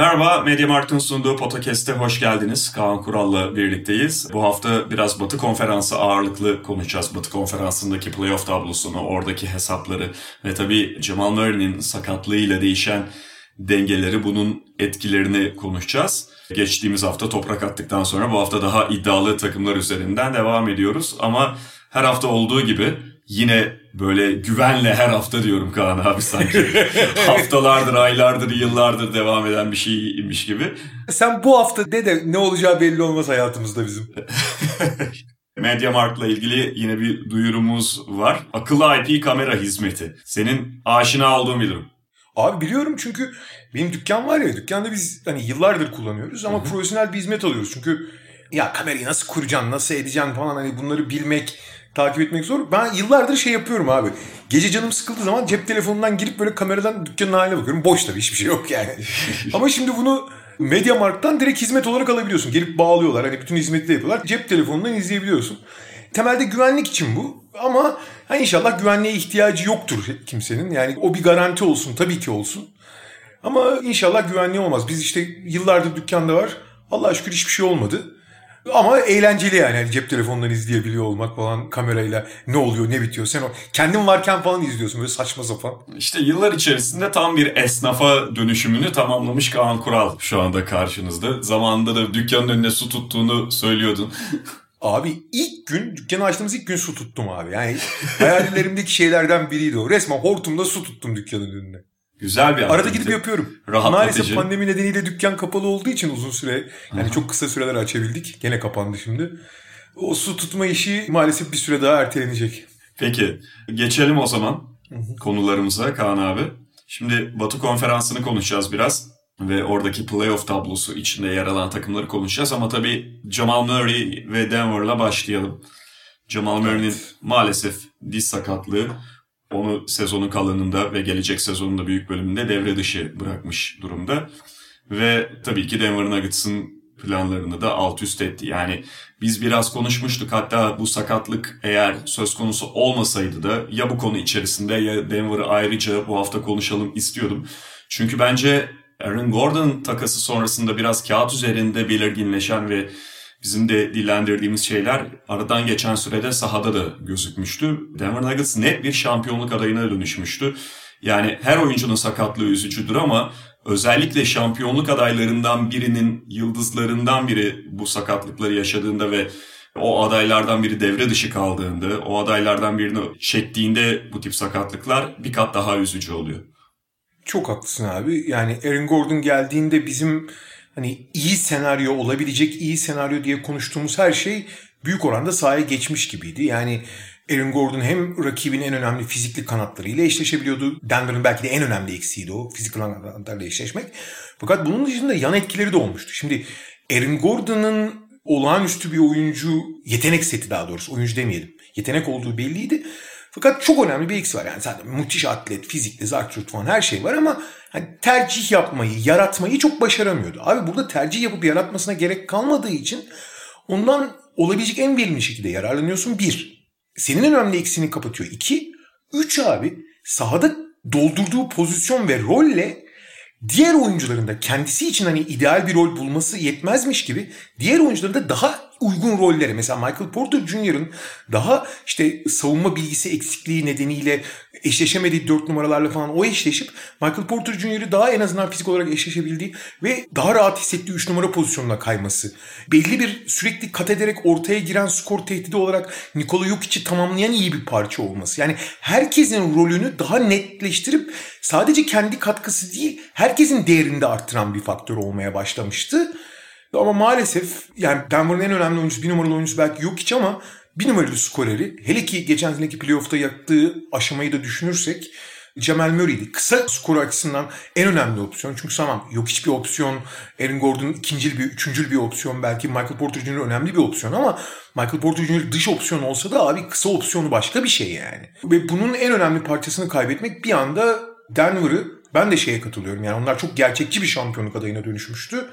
Merhaba, Mediamarkt'ın sunduğu podcast'e hoş geldiniz. Kaan Kural'la birlikteyiz. Bu hafta biraz Batı Konferansı ağırlıklı konuşacağız. Batı Konferansı'ndaki playoff tablosunu, oradaki hesapları ve tabii Jamal Murray'nin sakatlığıyla değişen dengeleri, bunun etkilerini konuşacağız. Geçtiğimiz hafta toprak attıktan sonra bu hafta daha iddialı takımlar üzerinden devam ediyoruz. Ama her hafta olduğu gibi yine böyle güvenle her hafta diyorum Kaan abi sanki. Haftalardır, aylardır, yıllardır devam eden bir şeymiş gibi. Sen bu hafta de de ne olacağı belli olmaz hayatımızda bizim. Mediamarkt'la ilgili yine bir duyurumuz var. Akıllı IP kamera hizmeti. Senin aşina olduğun bir durum. Abi biliyorum çünkü benim dükkan var ya dükkanda biz hani yıllardır kullanıyoruz ama Hı-hı. profesyonel bir hizmet alıyoruz. Çünkü ya kamerayı nasıl kuracaksın, nasıl edeceksin falan hani bunları bilmek, takip etmek zor. Ben yıllardır şey yapıyorum abi. Gece canım sıkıldığı zaman cep telefonundan girip böyle kameradan dükkanın haline bakıyorum. Boş tabii hiçbir şey yok yani. ama şimdi bunu Mediamarkt'tan direkt hizmet olarak alabiliyorsun. Gelip bağlıyorlar. Hani bütün hizmeti de yapıyorlar. Cep telefonundan izleyebiliyorsun. Temelde güvenlik için bu. Ama ha inşallah güvenliğe ihtiyacı yoktur kimsenin. Yani o bir garanti olsun tabii ki olsun. Ama inşallah güvenliği olmaz. Biz işte yıllardır dükkanda var. Allah'a şükür hiçbir şey olmadı. Ama eğlenceli yani. yani cep telefonundan izleyebiliyor olmak falan kamerayla ne oluyor ne bitiyor. Sen o kendin varken falan izliyorsun böyle saçma sapan. İşte yıllar içerisinde tam bir esnafa dönüşümünü tamamlamış Kaan Kural şu anda karşınızda. Zamanında da dükkanın önüne su tuttuğunu söylüyordun. Abi ilk gün dükkanı açtığımız ilk gün su tuttum abi. Yani hayallerimdeki şeylerden biriydi o. Resmen hortumda su tuttum dükkanın önüne. Güzel bir Arada gidip yapıyorum. Maalesef pandemi nedeniyle dükkan kapalı olduğu için uzun süre yani Aha. çok kısa süreler açabildik. Gene kapandı şimdi. O su tutma işi maalesef bir süre daha ertelenecek. Peki geçelim o zaman konularımıza Kaan abi. Şimdi Batı konferansını konuşacağız biraz ve oradaki playoff tablosu içinde yer alan takımları konuşacağız ama tabii Jamal Murray ve Denver'la başlayalım. Jamal Murray'nin evet. maalesef diz sakatlığı onu sezonun kalanında ve gelecek sezonun da büyük bölümünde devre dışı bırakmış durumda. Ve tabii ki Denver Nuggets'ın planlarını da alt üst etti. Yani biz biraz konuşmuştuk hatta bu sakatlık eğer söz konusu olmasaydı da ya bu konu içerisinde ya Denver'ı ayrıca bu hafta konuşalım istiyordum. Çünkü bence Aaron Gordon takası sonrasında biraz kağıt üzerinde belirginleşen ve bizim de dillendirdiğimiz şeyler aradan geçen sürede sahada da gözükmüştü. Denver Nuggets net bir şampiyonluk adayına dönüşmüştü. Yani her oyuncunun sakatlığı üzücüdür ama özellikle şampiyonluk adaylarından birinin yıldızlarından biri bu sakatlıkları yaşadığında ve o adaylardan biri devre dışı kaldığında, o adaylardan birini çektiğinde bu tip sakatlıklar bir kat daha üzücü oluyor. Çok haklısın abi. Yani Aaron Gordon geldiğinde bizim hani iyi senaryo olabilecek iyi senaryo diye konuştuğumuz her şey büyük oranda sahaya geçmiş gibiydi. Yani Aaron Gordon hem rakibin en önemli fizikli kanatlarıyla eşleşebiliyordu. Denver'ın belki de en önemli eksiğiydi o fizikli kanatlarla eşleşmek. Fakat bunun dışında yan etkileri de olmuştu. Şimdi Aaron Gordon'ın olağanüstü bir oyuncu, yetenek seti daha doğrusu oyuncu demeyelim. Yetenek olduğu belliydi. Fakat çok önemli bir eksi var. Yani zaten müthiş atlet, fizikli, zartürt falan her şey var ama hani tercih yapmayı, yaratmayı çok başaramıyordu. Abi burada tercih yapıp yaratmasına gerek kalmadığı için ondan olabilecek en verimli şekilde yararlanıyorsun. Bir, senin en önemli eksini kapatıyor. İki, üç abi sahada doldurduğu pozisyon ve rolle diğer oyuncuların da kendisi için hani ideal bir rol bulması yetmezmiş gibi diğer oyuncuların da daha uygun rollere mesela Michael Porter Jr.'ın daha işte savunma bilgisi eksikliği nedeniyle eşleşemediği dört numaralarla falan o eşleşip Michael Porter Jr.'ı daha en azından fizik olarak eşleşebildiği ve daha rahat hissettiği üç numara pozisyonuna kayması. Belli bir sürekli kat ederek ortaya giren skor tehdidi olarak Nikola Jokic'i tamamlayan iyi bir parça olması. Yani herkesin rolünü daha netleştirip sadece kendi katkısı değil herkesin değerini de arttıran bir faktör olmaya başlamıştı. Ama maalesef yani Denver'ın en önemli oyuncusu bir numaralı oyuncusu belki yok ama bir numaralı skoreri hele ki geçen seneki playoff'ta yaktığı aşamayı da düşünürsek Jamal Murray'di. Kısa skor açısından en önemli opsiyon. Çünkü tamam yok hiçbir opsiyon. Aaron Gordon ikinci bir, üçüncül bir opsiyon. Belki Michael Porter Jr. önemli bir opsiyon ama Michael Porter Jr. dış opsiyon olsa da abi kısa opsiyonu başka bir şey yani. Ve bunun en önemli parçasını kaybetmek bir anda Denver'ı ben de şeye katılıyorum. Yani onlar çok gerçekçi bir şampiyonluk adayına dönüşmüştü.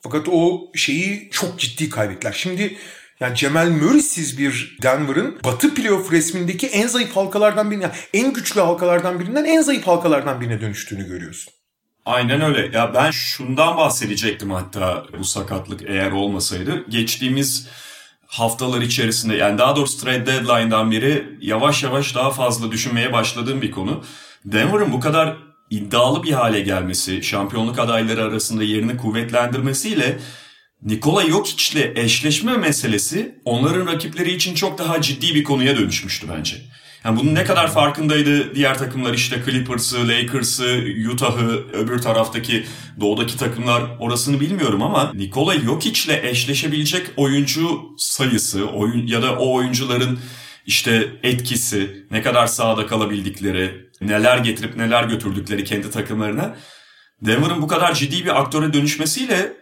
Fakat o şeyi çok ciddi kaybettiler. Şimdi yani Cemal Murray'siz bir Denver'ın Batı playoff resmindeki en zayıf halkalardan birine, en güçlü halkalardan birinden en zayıf halkalardan birine dönüştüğünü görüyorsun. Aynen öyle. Ya ben şundan bahsedecektim hatta bu sakatlık eğer olmasaydı. Geçtiğimiz haftalar içerisinde yani daha doğrusu trade deadline'dan beri yavaş yavaş daha fazla düşünmeye başladığım bir konu. Denver'ın bu kadar iddialı bir hale gelmesi, şampiyonluk adayları arasında yerini kuvvetlendirmesiyle Nikola Jokic ile eşleşme meselesi onların rakipleri için çok daha ciddi bir konuya dönüşmüştü bence. Yani bunun ne kadar farkındaydı diğer takımlar işte Clippers'ı, Lakers'ı, Utah'ı, öbür taraftaki doğudaki takımlar orasını bilmiyorum ama Nikola Jokic ile eşleşebilecek oyuncu sayısı oyun ya da o oyuncuların işte etkisi, ne kadar sahada kalabildikleri, neler getirip neler götürdükleri kendi takımlarına Denver'ın bu kadar ciddi bir aktöre dönüşmesiyle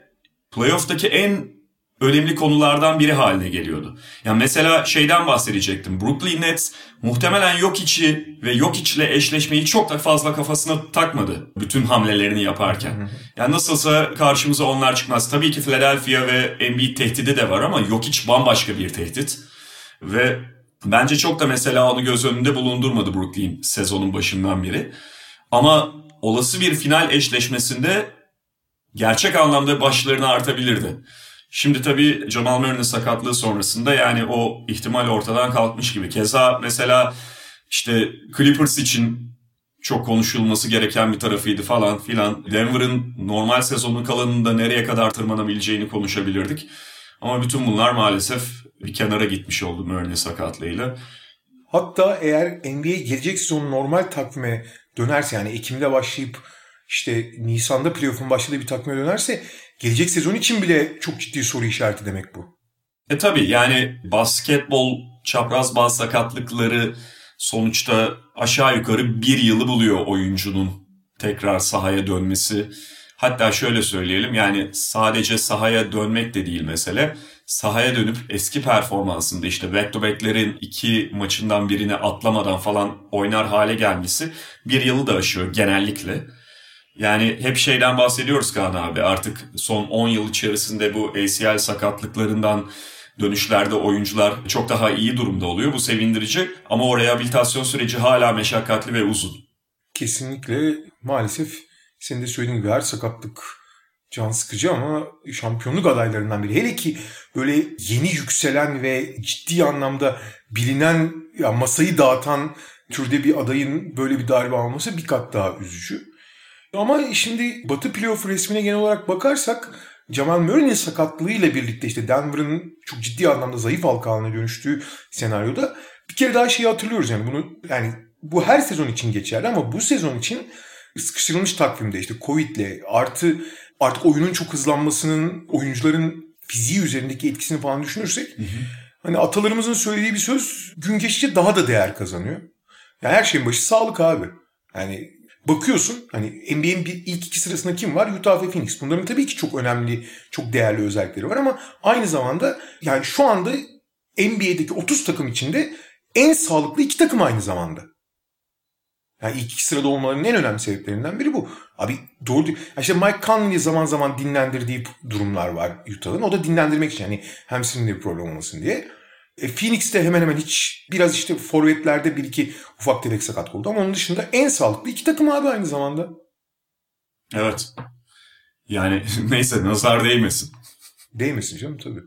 playoff'taki en önemli konulardan biri haline geliyordu. Yani mesela şeyden bahsedecektim. Brooklyn Nets muhtemelen Jokic'i ve Jokic ile eşleşmeyi çok da fazla kafasına takmadı. Bütün hamlelerini yaparken. Yani nasılsa karşımıza onlar çıkmaz. Tabii ki Philadelphia ve Embiid tehdidi de var ama Jokic bambaşka bir tehdit. Ve bence çok da mesela onu göz önünde bulundurmadı Brooklyn sezonun başından beri. Ama olası bir final eşleşmesinde gerçek anlamda başlarını artabilirdi. Şimdi tabii Jamal Murray'nin sakatlığı sonrasında yani o ihtimal ortadan kalkmış gibi. Keza mesela işte Clippers için çok konuşulması gereken bir tarafıydı falan filan. Denver'ın normal sezonun kalanında nereye kadar tırmanabileceğini konuşabilirdik. Ama bütün bunlar maalesef bir kenara gitmiş oldu Murray'nin sakatlığıyla. Hatta eğer NBA gelecek sezon normal takvime dönerse yani Ekim'de başlayıp işte Nisan'da playoff'un başladığı bir takvime dönerse gelecek sezon için bile çok ciddi soru işareti demek bu. E tabi yani basketbol çapraz bazı sakatlıkları sonuçta aşağı yukarı bir yılı buluyor oyuncunun tekrar sahaya dönmesi. Hatta şöyle söyleyelim yani sadece sahaya dönmek de değil mesele. Sahaya dönüp eski performansında işte back to back'lerin iki maçından birini atlamadan falan oynar hale gelmesi bir yılı da aşıyor genellikle. Yani hep şeyden bahsediyoruz Kaan abi artık son 10 yıl içerisinde bu ACL sakatlıklarından dönüşlerde oyuncular çok daha iyi durumda oluyor. Bu sevindirici ama o rehabilitasyon süreci hala meşakkatli ve uzun. Kesinlikle maalesef senin de söylediğin gibi her sakatlık can sıkıcı ama şampiyonluk adaylarından biri. Hele ki böyle yeni yükselen ve ciddi anlamda bilinen ya masayı dağıtan türde bir adayın böyle bir darbe alması bir kat daha üzücü. Ama şimdi Batı playoff resmine genel olarak bakarsak Jamal Murray'nin sakatlığıyla birlikte işte Denver'ın çok ciddi anlamda zayıf halka haline dönüştüğü senaryoda bir kere daha şeyi hatırlıyoruz yani bunu yani bu her sezon için geçerli ama bu sezon için sıkıştırılmış takvimde işte Covid'le artı artık oyunun çok hızlanmasının oyuncuların fiziği üzerindeki etkisini falan düşünürsek hı hı. hani atalarımızın söylediği bir söz gün geçtikçe daha da değer kazanıyor. Yani her şeyin başı sağlık abi. Yani bakıyorsun hani NBA'in ilk iki sırasında kim var? Utah ve Phoenix. Bunların tabii ki çok önemli, çok değerli özellikleri var ama aynı zamanda yani şu anda NBA'deki 30 takım içinde en sağlıklı iki takım aynı zamanda. Yani ilk iki sırada olmalarının en önemli sebeplerinden biri bu. Abi doğru değil. İşte Mike Conley zaman zaman dinlendirdiği durumlar var Utah'ın. O da dinlendirmek için yani hamstring'de bir problem olmasın diye. E, Phoenix'te hemen hemen hiç biraz işte forvetlerde bir iki ufak tefek sakat oldu ama onun dışında en sağlıklı iki takım abi aynı zamanda. Evet. Yani neyse nazar değmesin. Değmesin canım tabii.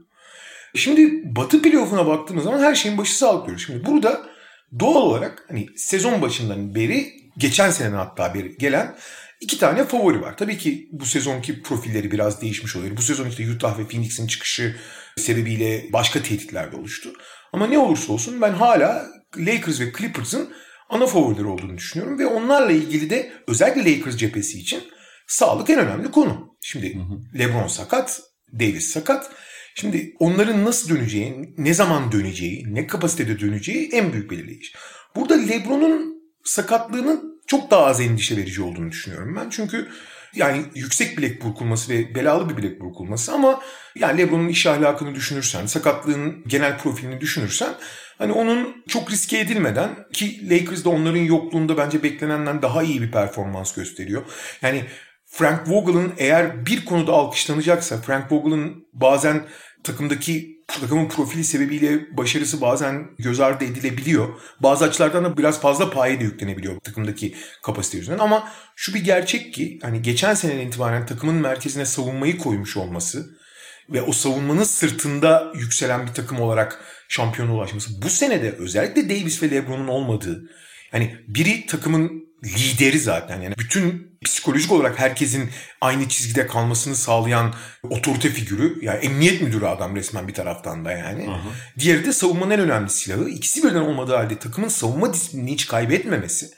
Şimdi Batı playoff'una baktığımız zaman her şeyin başı sağlık diyoruz. Şimdi burada doğal olarak hani sezon başından beri geçen sene hatta beri gelen iki tane favori var. Tabii ki bu sezonki profilleri biraz değişmiş oluyor. Bu sezon işte Utah ve Phoenix'in çıkışı sebebiyle başka tehditler de oluştu. Ama ne olursa olsun ben hala Lakers ve Clippers'ın ana favorileri olduğunu düşünüyorum. Ve onlarla ilgili de özellikle Lakers cephesi için sağlık en önemli konu. Şimdi hı hı. LeBron sakat, Davis sakat. Şimdi onların nasıl döneceği, ne zaman döneceği, ne kapasitede döneceği en büyük belirleyici. Burada LeBron'un sakatlığının çok daha az endişe verici olduğunu düşünüyorum ben. Çünkü yani yüksek bilek burkulması ve belalı bir bilek burkulması ama yani LeBron'un iş ahlakını düşünürsen, sakatlığın genel profilini düşünürsen hani onun çok riske edilmeden ki Lakers da onların yokluğunda bence beklenenden daha iyi bir performans gösteriyor. Yani Frank Vogel'ın eğer bir konuda alkışlanacaksa Frank Vogel'ın bazen takımdaki takımın profili sebebiyle başarısı bazen göz ardı edilebiliyor. Bazı açılardan da biraz fazla paye de yüklenebiliyor takımdaki kapasite yüzünden. Ama şu bir gerçek ki hani geçen seneden itibaren takımın merkezine savunmayı koymuş olması ve o savunmanın sırtında yükselen bir takım olarak şampiyona ulaşması. Bu senede özellikle Davis ve LeBron'un olmadığı yani biri takımın lideri zaten. Yani bütün psikolojik olarak herkesin aynı çizgide kalmasını sağlayan otorite figürü. Yani emniyet müdürü adam resmen bir taraftan da yani. Aha. Diğeri de savunmanın en önemli silahı. İkisi birden olmadığı halde takımın savunma disiplinini hiç kaybetmemesi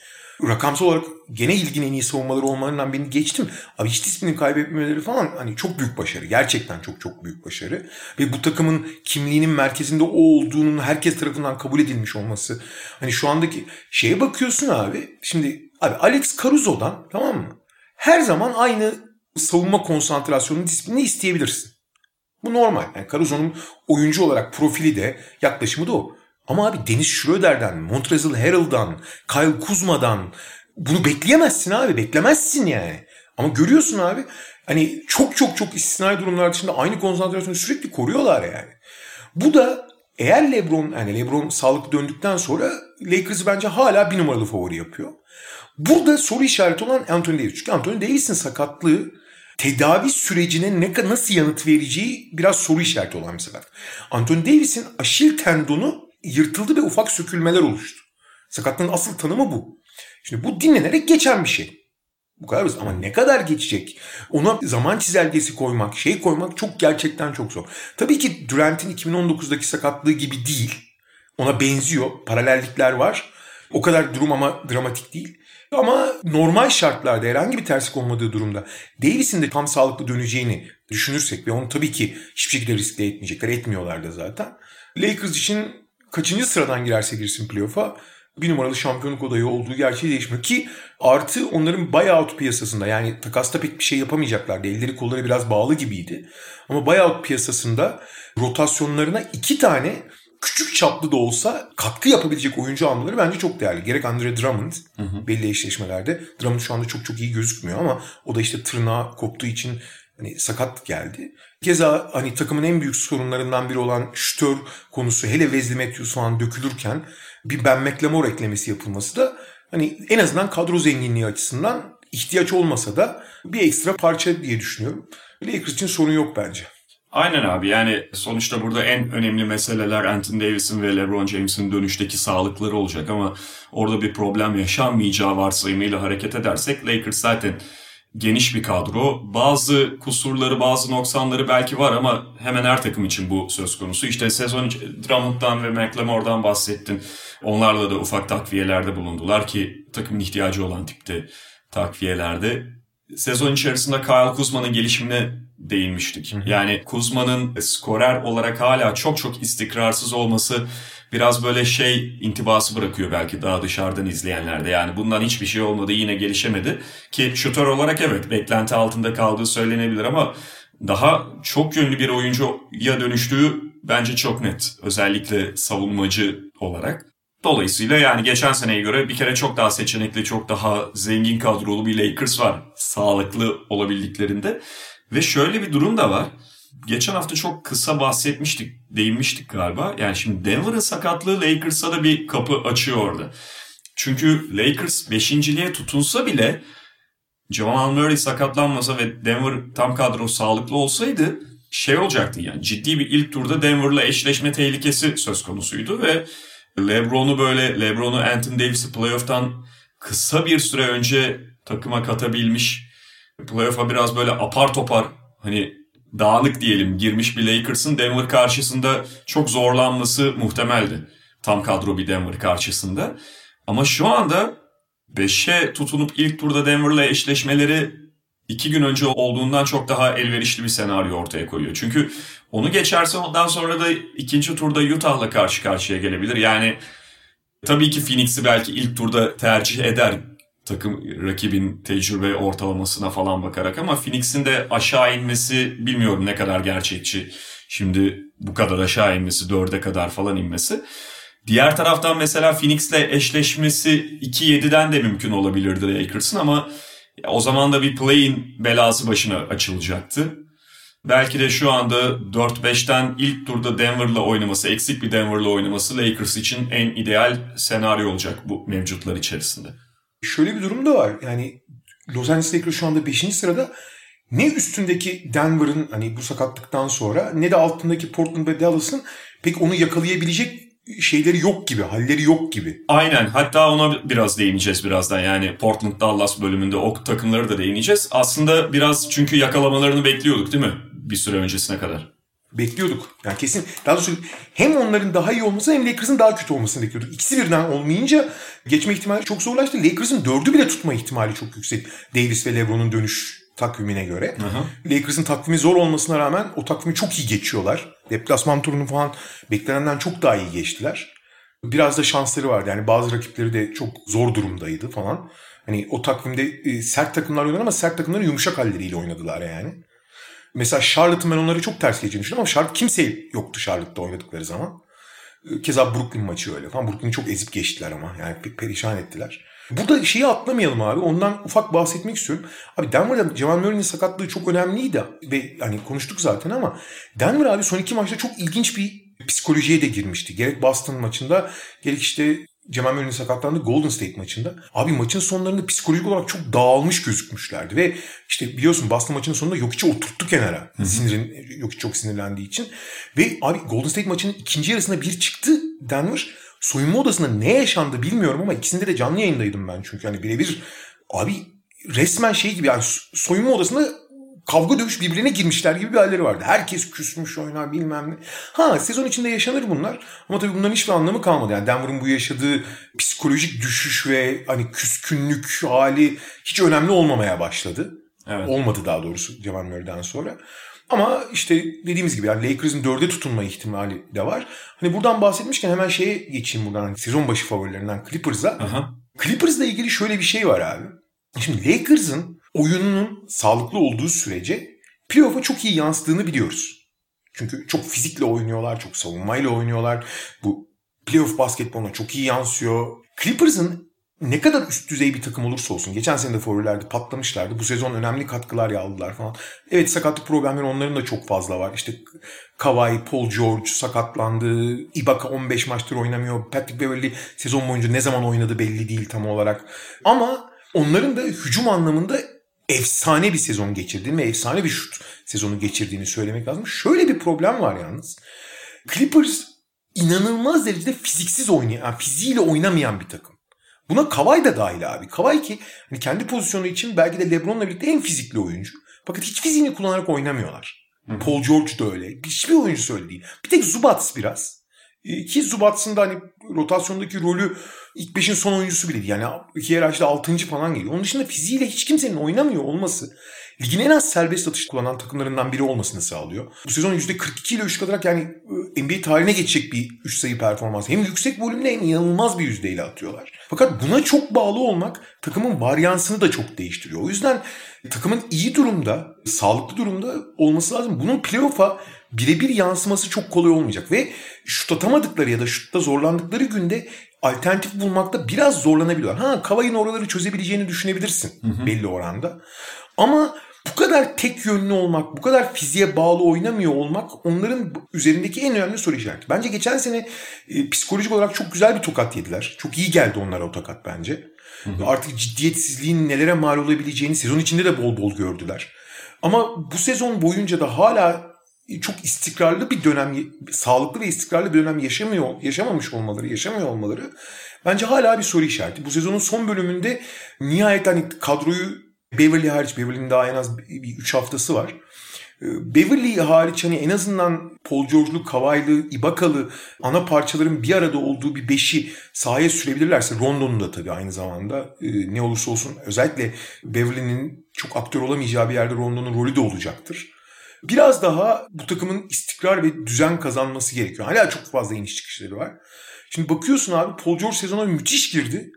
rakamsal olarak gene ilgin en iyi savunmaları olmalarından beni geçtim. Abi hiç disiplini kaybetmemeleri falan hani çok büyük başarı. Gerçekten çok çok büyük başarı. Ve bu takımın kimliğinin merkezinde o olduğunun herkes tarafından kabul edilmiş olması. Hani şu andaki şeye bakıyorsun abi. Şimdi abi Alex Caruso'dan tamam mı? Her zaman aynı savunma konsantrasyonu disiplini isteyebilirsin. Bu normal. Yani Caruso'nun oyuncu olarak profili de yaklaşımı da o. Ama abi Deniz Schroeder'den, Montrezl Harrell'dan, Kyle Kuzma'dan bunu bekleyemezsin abi. Beklemezsin yani. Ama görüyorsun abi hani çok çok çok istisnai durumlar dışında aynı konsantrasyonu sürekli koruyorlar yani. Bu da eğer LeBron yani LeBron sağlıklı döndükten sonra Lakers'ı bence hala bir numaralı favori yapıyor. Burada soru işareti olan Anthony Davis. Çünkü Anthony Davis'in sakatlığı tedavi sürecine ne nasıl yanıt vereceği biraz soru işareti olan bir sakat. Anthony Davis'in aşil tendonu yırtıldı ve ufak sökülmeler oluştu. Sakatlığın asıl tanımı bu. Şimdi bu dinlenerek geçen bir şey. Bu kadar basit ama ne kadar geçecek? Ona zaman çizelgesi koymak, şey koymak çok gerçekten çok zor. Tabii ki Durant'in 2019'daki sakatlığı gibi değil. Ona benziyor. Paralellikler var. O kadar durum ama dramatik değil. Ama normal şartlarda herhangi bir terslik olmadığı durumda Davis'in de tam sağlıklı döneceğini düşünürsek ve onu tabii ki hiçbir şekilde riskle etmeyecekler. Etmiyorlar da zaten. Lakers için kaçıncı sıradan girerse girsin playoff'a bir numaralı şampiyonluk odayı olduğu gerçeği değişmiyor. Ki artı onların buyout piyasasında yani takasta pek bir şey yapamayacaklardı. Elleri kolları biraz bağlı gibiydi. Ama buyout piyasasında rotasyonlarına iki tane küçük çaplı da olsa katkı yapabilecek oyuncu almaları bence çok değerli. Gerek Andre Drummond hı hı. belli eşleşmelerde. Drummond şu anda çok çok iyi gözükmüyor ama o da işte tırnağı koptuğu için hani sakat geldi. Keza hani takımın en büyük sorunlarından biri olan şütör konusu hele Wesley Matthews falan dökülürken bir Ben McLemore eklemesi yapılması da hani en azından kadro zenginliği açısından ihtiyaç olmasa da bir ekstra parça diye düşünüyorum. Lakers için sorun yok bence. Aynen abi yani sonuçta burada en önemli meseleler Anthony Davis'in ve LeBron James'in dönüşteki sağlıkları olacak ama orada bir problem yaşanmayacağı varsayımıyla hareket edersek Lakers zaten geniş bir kadro. Bazı kusurları, bazı noksanları belki var ama hemen her takım için bu söz konusu. İşte sezon Drummond'dan ve McLemore'dan bahsettin. Onlarla da ufak takviyelerde bulundular ki takımın ihtiyacı olan tipte takviyelerde. Sezon içerisinde Kyle Kuzma'nın gelişimine değinmiştik. Yani Kuzma'nın skorer olarak hala çok çok istikrarsız olması biraz böyle şey intibası bırakıyor belki daha dışarıdan izleyenlerde. Yani bundan hiçbir şey olmadı yine gelişemedi. Ki şutör olarak evet beklenti altında kaldığı söylenebilir ama daha çok yönlü bir oyuncuya dönüştüğü bence çok net. Özellikle savunmacı olarak. Dolayısıyla yani geçen seneye göre bir kere çok daha seçenekli, çok daha zengin kadrolu bir Lakers var. Sağlıklı olabildiklerinde. Ve şöyle bir durum da var geçen hafta çok kısa bahsetmiştik, değinmiştik galiba. Yani şimdi Denver'ın sakatlığı Lakers'a da bir kapı açıyor orada. Çünkü Lakers beşinciliğe tutunsa bile Jamal Murray sakatlanmasa ve Denver tam kadro sağlıklı olsaydı şey olacaktı yani ciddi bir ilk turda Denver'la eşleşme tehlikesi söz konusuydu ve LeBron'u böyle LeBron'u Anthony Davis'i playoff'tan kısa bir süre önce takıma katabilmiş playoff'a biraz böyle apar topar hani dağınık diyelim girmiş bir Lakers'ın Denver karşısında çok zorlanması muhtemeldi. Tam kadro bir Denver karşısında. Ama şu anda 5'e tutunup ilk turda Denver'la eşleşmeleri iki gün önce olduğundan çok daha elverişli bir senaryo ortaya koyuyor. Çünkü onu geçerse ondan sonra da ikinci turda Utah'la karşı karşıya gelebilir. Yani tabii ki Phoenix'i belki ilk turda tercih eder takım rakibin tecrübe ortalamasına falan bakarak ama Phoenix'in de aşağı inmesi bilmiyorum ne kadar gerçekçi. Şimdi bu kadar aşağı inmesi, dörde kadar falan inmesi. Diğer taraftan mesela Phoenix'le eşleşmesi 2-7'den de mümkün olabilirdi Lakers'ın ama o zaman da bir play-in belası başına açılacaktı. Belki de şu anda 4-5'ten ilk turda Denver'la oynaması, eksik bir Denver'la oynaması Lakers için en ideal senaryo olacak bu mevcutlar içerisinde. Şöyle bir durum da var. Yani Los Angeles Lakers şu anda 5. sırada ne üstündeki Denver'ın hani bu sakatlıktan sonra ne de altındaki Portland ve Dallas'ın pek onu yakalayabilecek şeyleri yok gibi, halleri yok gibi. Aynen. Hatta ona biraz değineceğiz birazdan. Yani Portland Dallas bölümünde o takımları da değineceğiz. Aslında biraz çünkü yakalamalarını bekliyorduk değil mi? Bir süre öncesine kadar. Bekliyorduk. Yani kesin. Daha doğrusu hem onların daha iyi olması hem Lakers'ın daha kötü olmasını bekliyorduk. İkisi birden olmayınca geçme ihtimali çok zorlaştı. Lakers'ın dördü bile tutma ihtimali çok yüksek. Davis ve LeBron'un dönüş takvimine göre. Lakers'ın takvimi zor olmasına rağmen o takvimi çok iyi geçiyorlar. Deplasman turunu falan beklenenden çok daha iyi geçtiler. Biraz da şansları vardı. Yani bazı rakipleri de çok zor durumdaydı falan. Hani o takvimde e, sert takımlar oynadılar ama sert takımların yumuşak halleriyle oynadılar yani. Mesela Charlotte'ın ben onları çok ters geçeceğini düşünüyorum ama Charlotte kimse yoktu Charlotte'da oynadıkları zaman. E, keza Brooklyn maçı öyle falan. Brooklyn'i çok ezip geçtiler ama. Yani perişan ettiler. Burada şeyi atlamayalım abi. Ondan ufak bahsetmek istiyorum. Abi Denver'da Jamal Murray'nin sakatlığı çok önemliydi. Ve hani konuştuk zaten ama Denver abi son iki maçta çok ilginç bir psikolojiye de girmişti. Gerek Boston maçında gerek işte Jamal Murray'nin sakatlandığı Golden State maçında. Abi maçın sonlarında psikolojik olarak çok dağılmış gözükmüşlerdi. Ve işte biliyorsun Boston maçının sonunda yok içi oturttu kenara. Hı hı. Sinirin, yok çok sinirlendiği için. Ve abi Golden State maçının ikinci yarısında bir çıktı Denver soyunma odasında ne yaşandı bilmiyorum ama ikisinde de canlı yayındaydım ben çünkü hani birebir abi resmen şey gibi yani soyunma odasında kavga dövüş birbirine girmişler gibi bir halleri vardı. Herkes küsmüş oynar bilmem ne. Ha sezon içinde yaşanır bunlar. Ama tabii bunların hiçbir anlamı kalmadı. Yani Denver'ın bu yaşadığı psikolojik düşüş ve hani küskünlük hali hiç önemli olmamaya başladı. Evet. Olmadı daha doğrusu Jamal Murray'den sonra. Ama işte dediğimiz gibi yani Lakers'ın dörde tutunma ihtimali de var. Hani buradan bahsetmişken hemen şeye geçeyim buradan. Hani sezon başı favorilerinden Clippers'a. Clippers'la ilgili şöyle bir şey var abi. Şimdi Lakers'ın oyununun sağlıklı olduğu sürece playoff'a çok iyi yansıdığını biliyoruz. Çünkü çok fizikle oynuyorlar, çok savunmayla oynuyorlar. Bu playoff basketboluna çok iyi yansıyor. Clippers'ın ne kadar üst düzey bir takım olursa olsun. Geçen sene de favorilerde patlamışlardı. Bu sezon önemli katkılar aldılar falan. Evet sakatlık problemleri onların da çok fazla var. İşte Kawhi, Paul George sakatlandı. Ibaka 15 maçtır oynamıyor. Patrick Beverly sezon boyunca ne zaman oynadı belli değil tam olarak. Ama onların da hücum anlamında efsane bir sezon geçirdiğini ve efsane bir şut sezonu geçirdiğini söylemek lazım. Şöyle bir problem var yalnız. Clippers inanılmaz derecede fiziksiz oynayan, fiziğiyle oynamayan bir takım. Buna Kavay da dahil abi. Kavay ki hani kendi pozisyonu için belki de LeBron'la birlikte en fizikli oyuncu. Fakat hiç fiziğini kullanarak oynamıyorlar. Hı. Paul George da öyle. Hiçbir oyuncu öyle değil. Bir tek Zubats biraz. Ee, ki Zubats'ın da hani rotasyondaki rolü ilk beşin son oyuncusu bile değil. Yani iki yer açtı altıncı falan geliyor. Onun dışında fiziğiyle hiç kimsenin oynamıyor olması ligin en az serbest atış kullanan takımlarından biri olmasını sağlıyor. Bu sezon %42 ile üçlük atarak yani e, NBA tarihine geçecek bir 3 sayı performans. Hem yüksek volümle hem inanılmaz bir yüzdeyle atıyorlar. Fakat buna çok bağlı olmak takımın varyansını da çok değiştiriyor. O yüzden takımın iyi durumda, sağlıklı durumda olması lazım. Bunun playoff'a birebir yansıması çok kolay olmayacak. Ve şut atamadıkları ya da şutta zorlandıkları günde alternatif bulmakta biraz zorlanabiliyorlar. Ha Kavay'ın oraları çözebileceğini düşünebilirsin hı hı. belli oranda. Ama bu kadar tek yönlü olmak, bu kadar fiziğe bağlı oynamıyor olmak onların üzerindeki en önemli soru işareti. Bence geçen sene e, psikolojik olarak çok güzel bir tokat yediler. Çok iyi geldi onlara o tokat bence. Hı hı. Artık ciddiyetsizliğin nelere mal olabileceğini sezon içinde de bol bol gördüler. Ama bu sezon boyunca da hala çok istikrarlı bir dönem, sağlıklı ve istikrarlı bir dönem yaşamıyor, yaşamamış olmaları, yaşamıyor olmaları bence hala bir soru işareti. Bu sezonun son bölümünde nihayet hani kadroyu Beverly hariç, Beverly'nin daha en az bir 3 haftası var. Ee, Beverly hariç hani en azından Paul George'lu, Kawhi'lı, Ibaka'lı ana parçaların bir arada olduğu bir beşi sahaya sürebilirlerse Rondo'nun da tabii aynı zamanda e, ne olursa olsun özellikle Beverly'nin çok aktör olamayacağı bir yerde Rondo'nun rolü de olacaktır. Biraz daha bu takımın istikrar ve düzen kazanması gerekiyor. Hala çok fazla iniş çıkışları var. Şimdi bakıyorsun abi Paul George sezona müthiş girdi.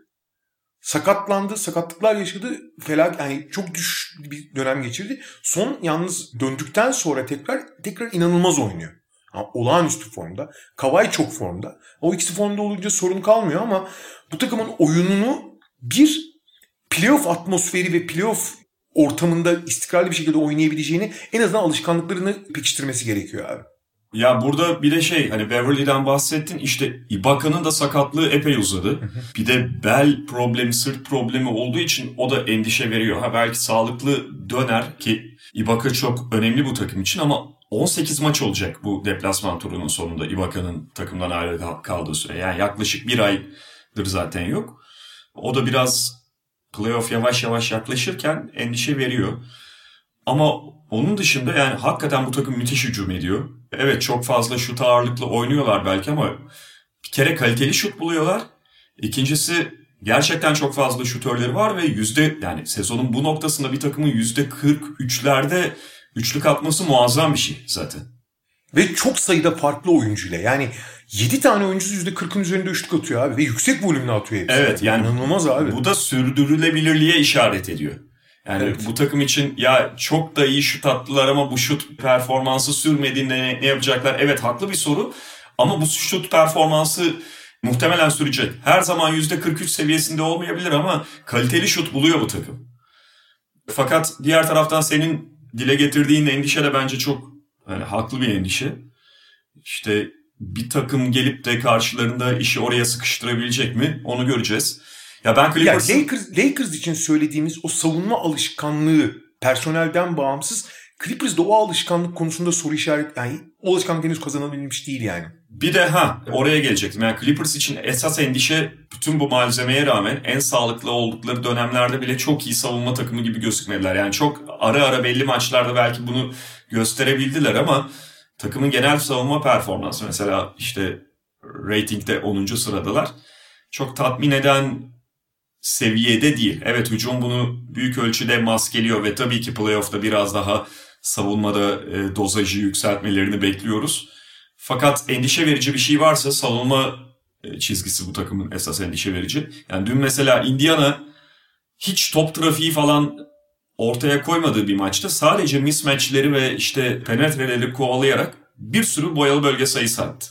Sakatlandı, sakatlıklar yaşadı. Felak yani çok düş bir dönem geçirdi. Son yalnız döndükten sonra tekrar tekrar inanılmaz oynuyor. Yani olağanüstü formda. Kavay çok formda. O ikisi formda olunca sorun kalmıyor ama bu takımın oyununu bir playoff atmosferi ve playoff ortamında istikrarlı bir şekilde oynayabileceğini en azından alışkanlıklarını pekiştirmesi gerekiyor abi. Ya burada bir de şey hani Beverly'den bahsettin işte Ibaka'nın da sakatlığı epey uzadı. bir de bel problemi, sırt problemi olduğu için o da endişe veriyor. Ha belki sağlıklı döner ki Ibaka çok önemli bu takım için ama 18 maç olacak bu deplasman turunun sonunda Ibaka'nın takımdan ayrı kaldığı süre. Yani yaklaşık bir aydır zaten yok. O da biraz playoff yavaş yavaş yaklaşırken endişe veriyor. Ama onun dışında yani hakikaten bu takım müthiş hücum ediyor. Evet çok fazla şut ağırlıklı oynuyorlar belki ama bir kere kaliteli şut buluyorlar. İkincisi gerçekten çok fazla şutörleri var ve yüzde yani sezonun bu noktasında bir takımın yüzde 43'lerde üçlük atması muazzam bir şey zaten. Ve çok sayıda farklı oyuncuyla yani 7 tane oyuncusu %40'ın üzerinde üçlük atıyor abi ve yüksek volümle atıyor hepsi. Evet yani İnanılmaz abi. Bu da sürdürülebilirliğe işaret ediyor. Yani evet. bu takım için ya çok da iyi şut attılar ama bu şut performansı sürmediğinde ne, ne yapacaklar? Evet haklı bir soru ama bu şut performansı muhtemelen sürecek. Her zaman %43 seviyesinde olmayabilir ama kaliteli şut buluyor bu takım. Fakat diğer taraftan senin dile getirdiğin endişe de bence çok yani haklı bir endişe. İşte bir takım gelip de karşılarında işi oraya sıkıştırabilecek mi onu göreceğiz. Ya ben Clippers... Ya Lakers, Lakers için söylediğimiz o savunma alışkanlığı personelden bağımsız Clippers'da o alışkanlık konusunda soru işaret yani o alışkanlık henüz kazanabilmiş değil yani. Bir de ha oraya gelecektim. Yani Clippers için esas endişe bütün bu malzemeye rağmen en sağlıklı oldukları dönemlerde bile çok iyi savunma takımı gibi gözükmediler. Yani çok ara ara belli maçlarda belki bunu gösterebildiler ama takımın genel savunma performansı mesela işte ratingde 10. sıradalar. Çok tatmin eden seviyede değil. Evet hücum bunu büyük ölçüde maskeliyor ve tabii ki playoff'ta biraz daha savunmada e, dozajı yükseltmelerini bekliyoruz. Fakat endişe verici bir şey varsa savunma e, çizgisi bu takımın esas endişe verici. Yani dün mesela Indiana hiç top trafiği falan ortaya koymadığı bir maçta sadece mismatchleri ve işte penetreleri kovalayarak bir sürü boyalı bölge sayısı attı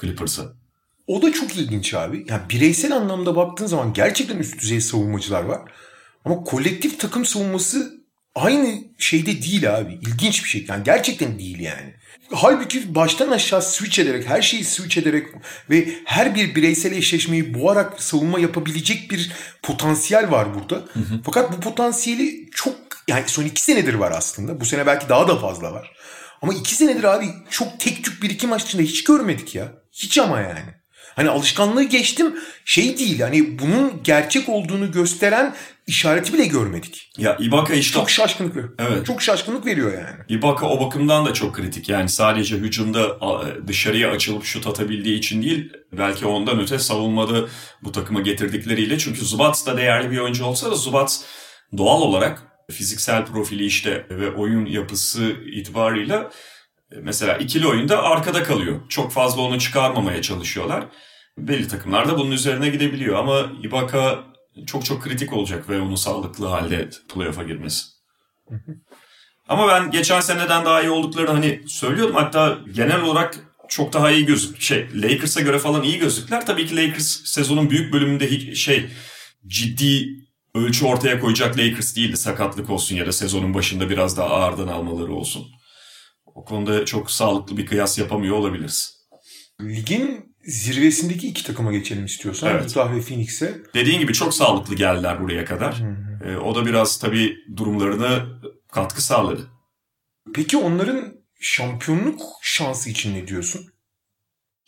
Clippers'a. O da çok ilginç abi. Yani bireysel anlamda baktığın zaman gerçekten üst düzey savunmacılar var. Ama kolektif takım savunması aynı şeyde değil abi. İlginç bir şey. Yani gerçekten değil yani. Halbuki baştan aşağı switch ederek, her şeyi switch ederek ve her bir bireysel eşleşmeyi boğarak savunma yapabilecek bir potansiyel var burada. Hı hı. Fakat bu potansiyeli çok yani son iki senedir var aslında. Bu sene belki daha da fazla var. Ama iki senedir abi çok tek tük bir iki maç içinde hiç görmedik ya. Hiç ama yani. Hani alışkanlığı geçtim şey değil hani bunun gerçek olduğunu gösteren işareti bile görmedik. Ya Ibaka işte... Çok şaşkınlık veriyor. Evet. Çok şaşkınlık veriyor yani. Ibaka o bakımdan da çok kritik. Yani sadece hücumda dışarıya açılıp şut atabildiği için değil belki ondan öte savunmada bu takıma getirdikleriyle. Çünkü Zubats da değerli bir oyuncu olsa da Zubats doğal olarak fiziksel profili işte ve oyun yapısı itibarıyla mesela ikili oyunda arkada kalıyor. Çok fazla onu çıkarmamaya çalışıyorlar. Belli takımlar da bunun üzerine gidebiliyor ama Ibaka çok çok kritik olacak ve onun sağlıklı halde playoff'a girmesi. ama ben geçen seneden daha iyi olduklarını hani söylüyordum. Hatta genel olarak çok daha iyi gözük. Şey Lakers'a göre falan iyi gözlükler. Tabii ki Lakers sezonun büyük bölümünde hiç şey ciddi ölçü ortaya koyacak Lakers değildi. Sakatlık olsun ya da sezonun başında biraz daha ağırdan almaları olsun. O konuda çok sağlıklı bir kıyas yapamıyor olabiliriz. Ligin zirvesindeki iki takıma geçelim istiyorsan. Evet. Utah ve Phoenix'e. Dediğin gibi çok sağlıklı geldiler buraya kadar. Ee, o da biraz tabii durumlarına katkı sağladı. Peki onların şampiyonluk şansı için ne diyorsun?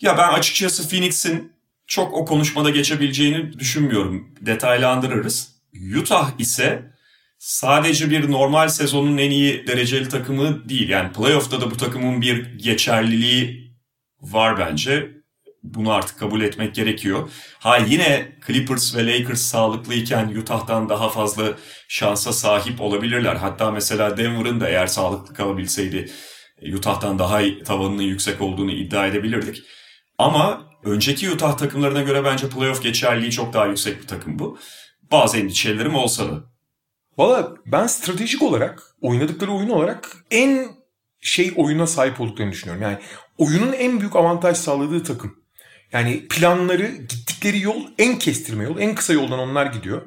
Ya ben açıkçası Phoenix'in çok o konuşmada geçebileceğini düşünmüyorum. Detaylandırırız. Utah ise sadece bir normal sezonun en iyi dereceli takımı değil. Yani playoff'ta da bu takımın bir geçerliliği var bence. Bunu artık kabul etmek gerekiyor. Ha yine Clippers ve Lakers sağlıklıyken Utah'tan daha fazla şansa sahip olabilirler. Hatta mesela Denver'ın da eğer sağlıklı kalabilseydi Utah'tan daha tavanının yüksek olduğunu iddia edebilirdik. Ama önceki Utah takımlarına göre bence playoff geçerliği çok daha yüksek bir takım bu. Bazı endişelerim olsa da. Valla ben stratejik olarak oynadıkları oyun olarak en şey oyuna sahip olduklarını düşünüyorum. Yani oyunun en büyük avantaj sağladığı takım. Yani planları, gittikleri yol en kestirme yol. En kısa yoldan onlar gidiyor.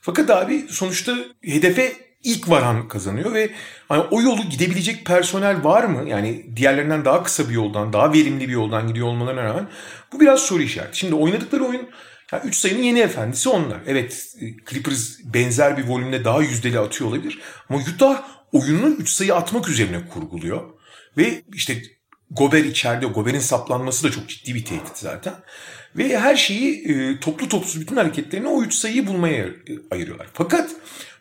Fakat abi sonuçta hedefe ilk varan kazanıyor ve hani o yolu gidebilecek personel var mı? Yani diğerlerinden daha kısa bir yoldan, daha verimli bir yoldan gidiyor olmalarına rağmen bu biraz soru işareti. Şimdi oynadıkları oyun 3 yani sayının yeni efendisi onlar. Evet Clippers benzer bir volümde daha yüzdeli atıyor olabilir. Ama Utah oyunun 3 sayı atmak üzerine kurguluyor. Ve işte Gober içeride, Gober'in saplanması da çok ciddi bir tehdit zaten. Ve her şeyi e, toplu topsuz bütün hareketlerini o 3 sayıyı bulmaya ayırıyorlar. Fakat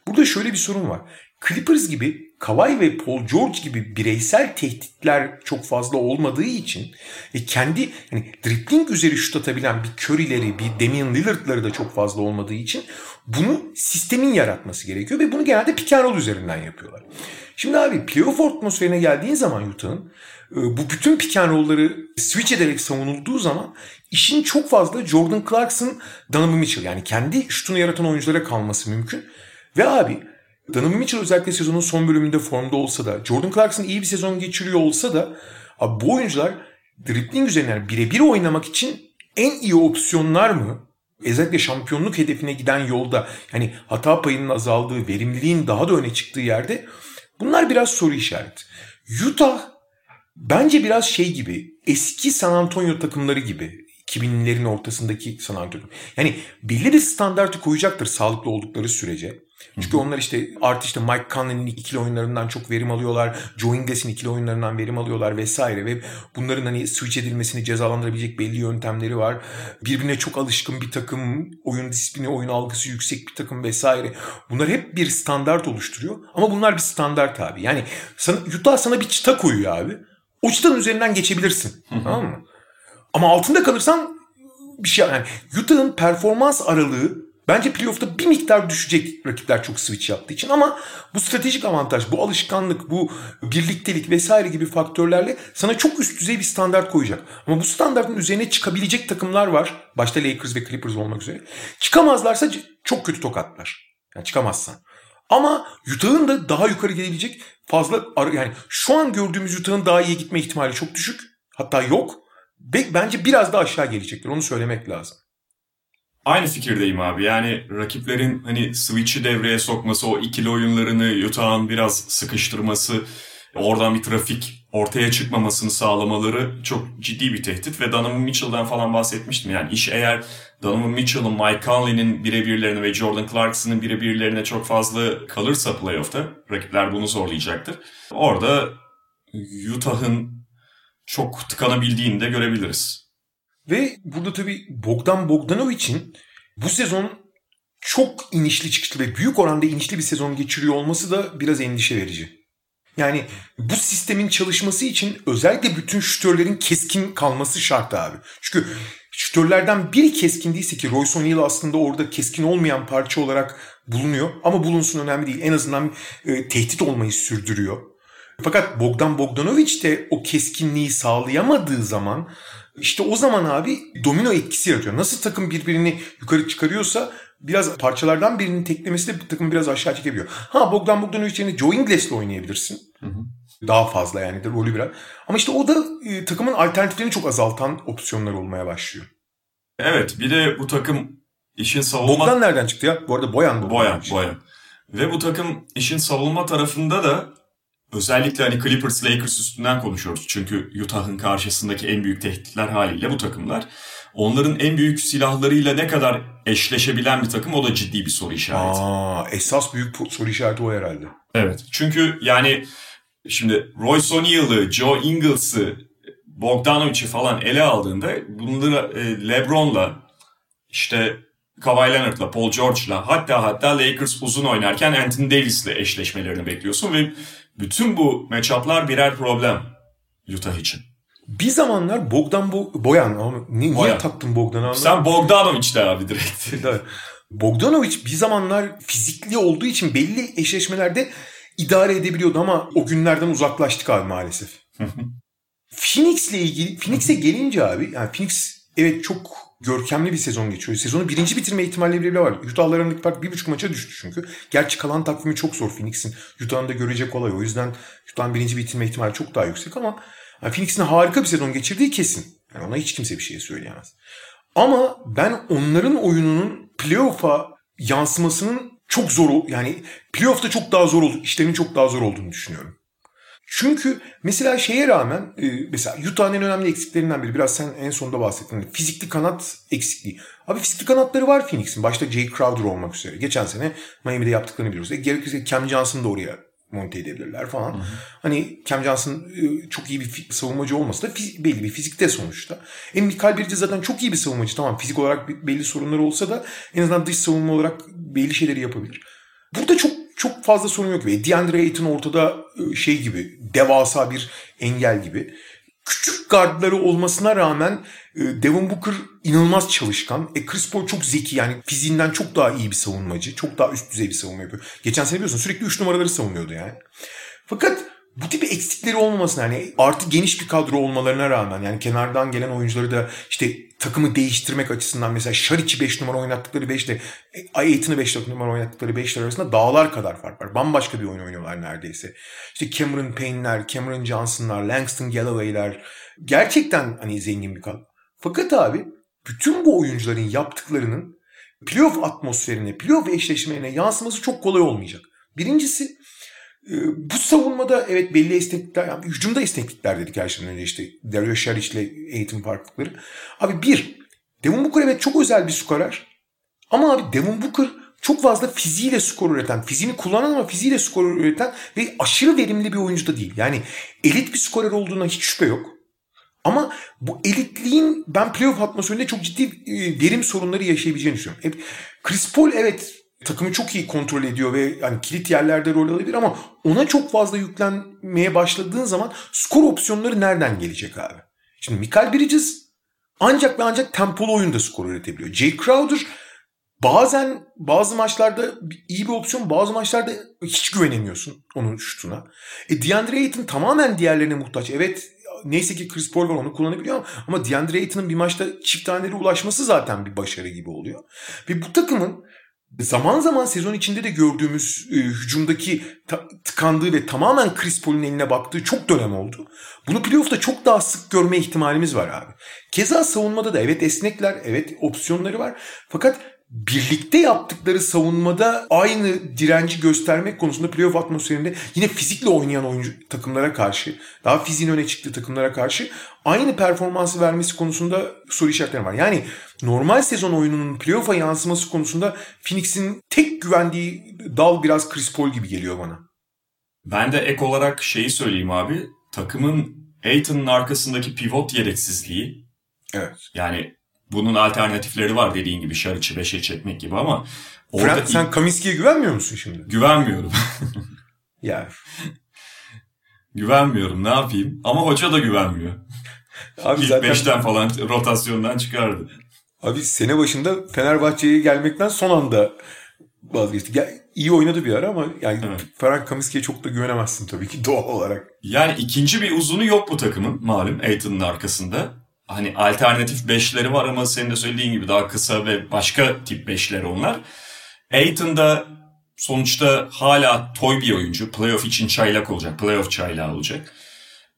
burada şöyle bir sorun var. Clippers gibi Kawhi ve Paul George gibi bireysel tehditler çok fazla olmadığı için ve kendi yani dribbling üzeri şut atabilen bir Curry'leri, bir Damian Lillard'ları da çok fazla olmadığı için bunu sistemin yaratması gerekiyor ve bunu genelde pick and roll üzerinden yapıyorlar. Şimdi abi playoff atmosferine geldiğin zaman Utah'ın bu bütün pick and roll'ları switch ederek savunulduğu zaman işin çok fazla Jordan Clarkson, Donovan Mitchell yani kendi şutunu yaratan oyunculara kalması mümkün. Ve abi Donovan Mitchell özellikle sezonun son bölümünde formda olsa da Jordan Clarkson iyi bir sezon geçiriyor olsa da abi bu oyuncular dribbling üzerinden birebir oynamak için en iyi opsiyonlar mı? Özellikle şampiyonluk hedefine giden yolda yani hata payının azaldığı, verimliliğin daha da öne çıktığı yerde bunlar biraz soru işareti. Utah bence biraz şey gibi eski San Antonio takımları gibi 2000'lerin ortasındaki San Antonio. Yani belli bir standartı koyacaktır sağlıklı oldukları sürece. Çünkü onlar işte artı işte Mike Conley'nin ikili oyunlarından çok verim alıyorlar. Joe Ingles'in ikili oyunlarından verim alıyorlar vesaire ve bunların hani switch edilmesini cezalandırabilecek belli yöntemleri var. Birbirine çok alışkın bir takım, oyun disiplini, oyun algısı yüksek bir takım vesaire. Bunlar hep bir standart oluşturuyor. Ama bunlar bir standart abi. Yani sana, Utah sana bir çıta koyuyor abi. O çıtanın üzerinden geçebilirsin. tamam mı? Ama altında kalırsan bir şey yani Utah'ın performans aralığı Bence playoff'ta bir miktar düşecek rakipler çok switch yaptığı için ama bu stratejik avantaj, bu alışkanlık, bu birliktelik vesaire gibi faktörlerle sana çok üst düzey bir standart koyacak. Ama bu standartın üzerine çıkabilecek takımlar var. Başta Lakers ve Clippers olmak üzere. Çıkamazlarsa çok kötü tokatlar. Yani çıkamazsan. Ama Utah'ın da daha yukarı gelebilecek fazla yani şu an gördüğümüz Utah'ın daha iyi gitme ihtimali çok düşük. Hatta yok. Bence biraz daha aşağı gelecektir. Onu söylemek lazım. Aynı fikirdeyim abi. Yani rakiplerin hani switch'i devreye sokması, o ikili oyunlarını Utah'ın biraz sıkıştırması, oradan bir trafik ortaya çıkmamasını sağlamaları çok ciddi bir tehdit. Ve Donovan Mitchell'dan falan bahsetmiştim. Yani iş eğer Donovan Mitchell'ın, Mike Conley'nin birebirlerine ve Jordan Clarkson'ın birebirlerine çok fazla kalırsa playoff'ta rakipler bunu zorlayacaktır. Orada Utah'ın çok tıkanabildiğini de görebiliriz. Ve burada tabii Bogdan Bogdanovic'in bu sezon çok inişli çıkışlı ve büyük oranda inişli bir sezon geçiriyor olması da biraz endişe verici. Yani bu sistemin çalışması için özellikle bütün şütörlerin keskin kalması şart abi. Çünkü şütörlerden biri keskin değilse ki Royce O'Neal aslında orada keskin olmayan parça olarak bulunuyor. Ama bulunsun önemli değil. En azından e, tehdit olmayı sürdürüyor. Fakat Bogdan Bogdanovic de o keskinliği sağlayamadığı zaman işte o zaman abi domino etkisi yaratıyor. Nasıl takım birbirini yukarı çıkarıyorsa biraz parçalardan birinin teklemesi de takımı biraz aşağı çekebiliyor. Ha Bogdan Bogdanovic yerine Joe Ingles'le oynayabilirsin. Hı hı. Daha fazla yani de rolü biraz. Ama işte o da e, takımın alternatiflerini çok azaltan opsiyonlar olmaya başlıyor. Evet bir de bu takım işin savunma... Bogdan nereden çıktı ya? Bu arada Boyan. Boyan, Boyan. Boyan. Ve bu takım işin savunma tarafında da Özellikle hani Clippers Lakers üstünden konuşuyoruz. Çünkü Utah'ın karşısındaki en büyük tehditler haliyle bu takımlar. Onların en büyük silahlarıyla ne kadar eşleşebilen bir takım o da ciddi bir soru işareti. Aa, esas büyük soru işareti o herhalde. Evet. Çünkü yani şimdi Royce O'Neal'ı, Joe Ingles'ı, Bogdanovic'i falan ele aldığında bunları e, LeBron'la işte Kawhi Leonard'la, Paul George'la hatta hatta Lakers uzun oynarken Anthony Davis'le eşleşmelerini bekliyorsun ve bütün bu matchup'lar birer problem Utah için. Bir zamanlar Bogdan Bo Boyan, niye, Boyan. taktın Bogdan'ı Sen Bogdanovic de abi direkt. Bogdanovic bir zamanlar fizikli olduğu için belli eşleşmelerde idare edebiliyordu ama o günlerden uzaklaştık abi maalesef. Phoenix'le ilgili Phoenix'e gelince abi yani Phoenix evet çok görkemli bir sezon geçiyor. Sezonu birinci bitirme ihtimalleri bile var. Utah'la arasındaki fark bir buçuk maça düştü çünkü. Gerçi kalan takvimi çok zor Phoenix'in. Utah'ın da görecek olay. O yüzden Utah'ın birinci bitirme ihtimali çok daha yüksek ama yani Phoenix'in harika bir sezon geçirdiği kesin. Yani ona hiç kimse bir şey söyleyemez. Ama ben onların oyununun playoff'a yansımasının çok zor yani playoff'ta çok daha zor oldu, işlerinin çok daha zor olduğunu düşünüyorum. Çünkü mesela şeye rağmen e, mesela Utah'ın en önemli eksiklerinden biri biraz sen en sonunda bahsettin. Fizikli kanat eksikliği. Abi fizikli kanatları var Phoenix'in. Başta Jay Crowder olmak üzere. Geçen sene Miami'de yaptıklarını biliyoruz. E, gerekirse Cam Johnson'ı da oraya monte edebilirler falan. Hı hı. Hani Cam Johnson e, çok iyi bir savunmacı olmasa da belli bir fizikte sonuçta. E Mikael Bridges zaten çok iyi bir savunmacı. Tamam fizik olarak belli sorunları olsa da en azından dış savunma olarak belli şeyleri yapabilir. Burada çok çok fazla sorun yok. Ve DeAndre Ayton ortada e, şey gibi devasa bir engel gibi. Küçük gardları olmasına rağmen e, Devin Booker inanılmaz çalışkan. E Chris Paul çok zeki yani fiziğinden çok daha iyi bir savunmacı. Çok daha üst düzey bir savunma yapıyor. Geçen sene biliyorsun sürekli 3 numaraları savunuyordu yani. Fakat bu tip eksikleri olmamasına yani artı geniş bir kadro olmalarına rağmen yani kenardan gelen oyuncuları da işte takımı değiştirmek açısından mesela Şaric'i 5 numara oynattıkları 5 ile Ayet'ini 5 numara oynattıkları 5'ler arasında dağlar kadar fark var. Bambaşka bir oyun oynuyorlar neredeyse. İşte Cameron Payne'ler, Cameron Johnson'lar, Langston Galloway'ler gerçekten hani zengin bir kadro. Fakat abi bütün bu oyuncuların yaptıklarının playoff atmosferine, playoff eşleşmelerine yansıması çok kolay olmayacak. Birincisi bu savunmada evet belli esneklikler, yani hücumda esneklikler dedik her şeyden önce işte Dario Saric ile eğitim farklılıkları. Abi bir, Devin Booker evet çok özel bir skorer. Ama abi Devin Booker çok fazla fiziğiyle skor üreten, fiziğini kullanan ama fiziğiyle skor üreten ve aşırı verimli bir oyuncu da değil. Yani elit bir skorer olduğuna hiç şüphe yok. Ama bu elitliğin ben playoff atmosferinde çok ciddi e, verim sorunları yaşayabileceğini düşünüyorum. Chris Paul evet takımı çok iyi kontrol ediyor ve yani kilit yerlerde rol alabilir ama ona çok fazla yüklenmeye başladığın zaman skor opsiyonları nereden gelecek abi? Şimdi Michael Bridges ancak ve ancak tempolu oyunda skor üretebiliyor. Jay Crowder bazen bazı maçlarda iyi bir opsiyon bazı maçlarda hiç güvenemiyorsun onun şutuna. E DeAndre Ayton tamamen diğerlerine muhtaç. Evet neyse ki Chris Paul var onu kullanabiliyor ama DeAndre Ayton'un bir maçta çift tanelere ulaşması zaten bir başarı gibi oluyor. Ve bu takımın zaman zaman sezon içinde de gördüğümüz e, hücumdaki tıkandığı ve tamamen Chris Paul'un eline baktığı çok dönem oldu. Bunu playoff'ta çok daha sık görme ihtimalimiz var abi. Keza savunmada da evet esnekler, evet opsiyonları var. Fakat birlikte yaptıkları savunmada aynı direnci göstermek konusunda playoff atmosferinde yine fizikle oynayan oyuncu takımlara karşı, daha fiziğin öne çıktığı takımlara karşı aynı performansı vermesi konusunda soru işaretleri var. Yani normal sezon oyununun playoff'a yansıması konusunda Phoenix'in tek güvendiği dal biraz Chris Paul gibi geliyor bana. Ben de ek olarak şeyi söyleyeyim abi. Takımın Aiton'un arkasındaki pivot yedeksizliği. Evet. Yani bunun alternatifleri var dediğin gibi Şariç'i 5'e çekmek gibi ama orada Frank, sen Kaminski'ye güvenmiyor musun şimdi? Güvenmiyorum. ya. Güvenmiyorum ne yapayım ama hoca da güvenmiyor. Abi İlk zaten... beşten falan rotasyondan çıkardı. Abi sene başında Fenerbahçe'ye gelmekten son anda vazgeçti. Ya, iyi oynadı bir ara ama yani evet. Frank Kamiski'ye çok da güvenemezsin tabii ki doğal olarak. Yani ikinci bir uzunu yok bu takımın malum Aiton'un arkasında hani alternatif beşleri var ama senin de söylediğin gibi daha kısa ve başka tip beşleri onlar. Aiton da sonuçta hala toy bir oyuncu. Playoff için çaylak olacak. Playoff çaylağı olacak.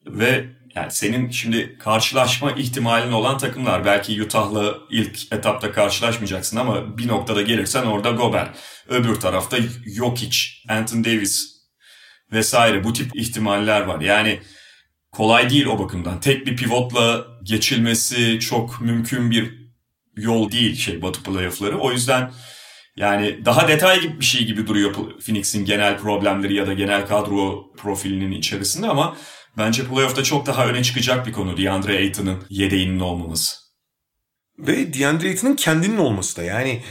Ve yani senin şimdi karşılaşma ihtimalin olan takımlar. Belki Utah'la ilk etapta karşılaşmayacaksın ama bir noktada gelirsen orada Gober. Öbür tarafta Jokic, Anthony Davis vesaire bu tip ihtimaller var. Yani kolay değil o bakımdan. Tek bir pivotla geçilmesi çok mümkün bir yol değil şey Batı playoff'ları. O yüzden yani daha detay gibi bir şey gibi duruyor Phoenix'in genel problemleri ya da genel kadro profilinin içerisinde ama bence playoff'ta çok daha öne çıkacak bir konu DeAndre Ayton'ın yedeğinin olmaması. Ve DeAndre Ayton'ın kendinin olması da yani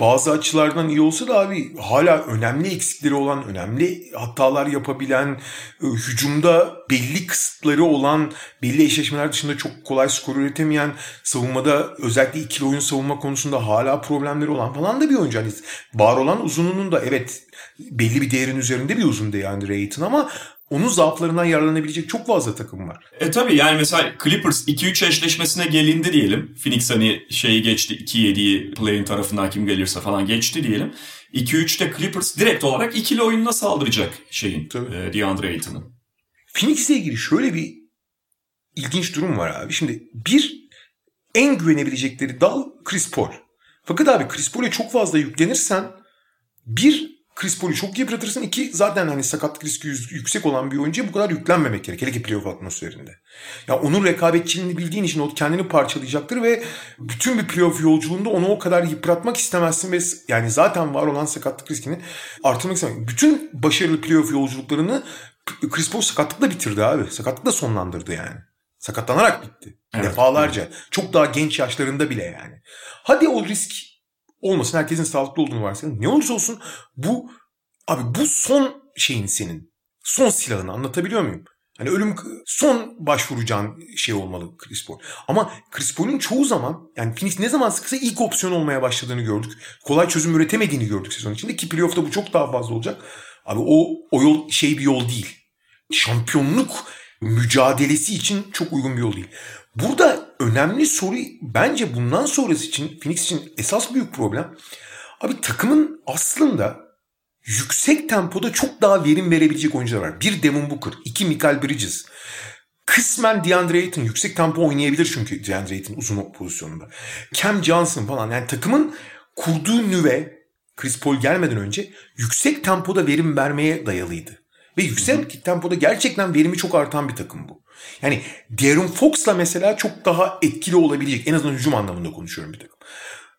bazı açılardan iyi olsa da abi hala önemli eksikleri olan, önemli hatalar yapabilen, e, hücumda belli kısıtları olan, belli eşleşmeler dışında çok kolay skor üretemeyen, savunmada özellikle ikili oyun savunma konusunda hala problemleri olan falan da bir oyuncu. Hani var olan uzunluğunun da evet belli bir değerin üzerinde bir uzun yani Ayton ama onun zaaflarından yararlanabilecek çok fazla takım var. E tabii yani mesela Clippers 2-3 eşleşmesine gelindi diyelim. Phoenix hani şeyi geçti 2-7'yi play'in tarafından kim gelirse falan geçti diyelim. 2-3'te Clippers direkt olarak ikili oyununa saldıracak şeyin Tabii. e, DeAndre Ayton'ın. Phoenix'le ilgili şöyle bir ilginç durum var abi. Şimdi bir en güvenebilecekleri dal Chris Paul. Fakat abi Chris Paul'e çok fazla yüklenirsen bir Chris Paul'ü çok yıpratırsın. İki zaten hani sakatlık riski yüksek olan bir oyuncuya bu kadar yüklenmemek gerek. Hele ki playoff atmosferinde. Ya onun rekabetçiliğini bildiğin için o kendini parçalayacaktır ve bütün bir playoff yolculuğunda onu o kadar yıpratmak istemezsin ve yani zaten var olan sakatlık riskini artırmak istemezsin. Bütün başarılı playoff yolculuklarını Chris Paul sakatlıkla bitirdi abi. Sakatlıkla sonlandırdı yani. Sakatlanarak bitti. Evet. Defalarca. Çok daha genç yaşlarında bile yani. Hadi o risk olmasın. Herkesin sağlıklı olduğunu varsayalım. Ne olursa olsun bu abi bu son şeyin senin. Son silahını anlatabiliyor muyum? Hani ölüm son başvuracağın şey olmalı Chris Paul. Ama Chris Paul'un çoğu zaman yani Phoenix ne zaman sıksa ilk opsiyon olmaya başladığını gördük. Kolay çözüm üretemediğini gördük sezon içinde ki playoff'ta bu çok daha fazla olacak. Abi o, o yol şey bir yol değil. Şampiyonluk mücadelesi için çok uygun bir yol değil. Burada önemli soru bence bundan sonrası için Phoenix için esas büyük problem. Abi takımın aslında yüksek tempoda çok daha verim verebilecek oyuncular var. Bir Devin Booker, iki Michael Bridges. Kısmen DeAndre Ayton yüksek tempo oynayabilir çünkü DeAndre Ayton uzun pozisyonunda. Cam Johnson falan yani takımın kurduğu nüve Chris Paul gelmeden önce yüksek tempoda verim vermeye dayalıydı. Ve yüksek tempoda gerçekten verimi çok artan bir takım bu. Yani De'Aaron Fox'la mesela çok daha etkili olabilecek. En azından hücum anlamında konuşuyorum bir takım.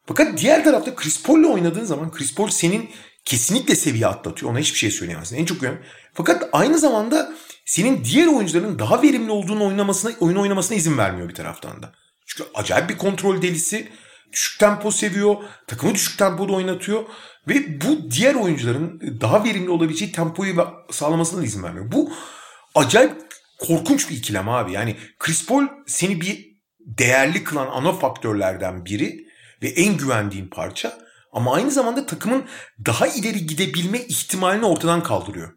Fakat diğer tarafta Chris Paul'le oynadığın zaman Chris Paul senin kesinlikle seviye atlatıyor. Ona hiçbir şey söyleyemezsin. En çok güven. Fakat aynı zamanda senin diğer oyuncuların daha verimli olduğunu oynamasına, oyun oynamasına izin vermiyor bir taraftan da. Çünkü acayip bir kontrol delisi. Düşük tempo seviyor. Takımı düşük tempoda oynatıyor. Ve bu diğer oyuncuların daha verimli olabileceği tempoyu sağlamasına izin vermiyor. Bu acayip korkunç bir ikilem abi. Yani Chris Paul seni bir değerli kılan ana faktörlerden biri ve en güvendiğin parça. Ama aynı zamanda takımın daha ileri gidebilme ihtimalini ortadan kaldırıyor.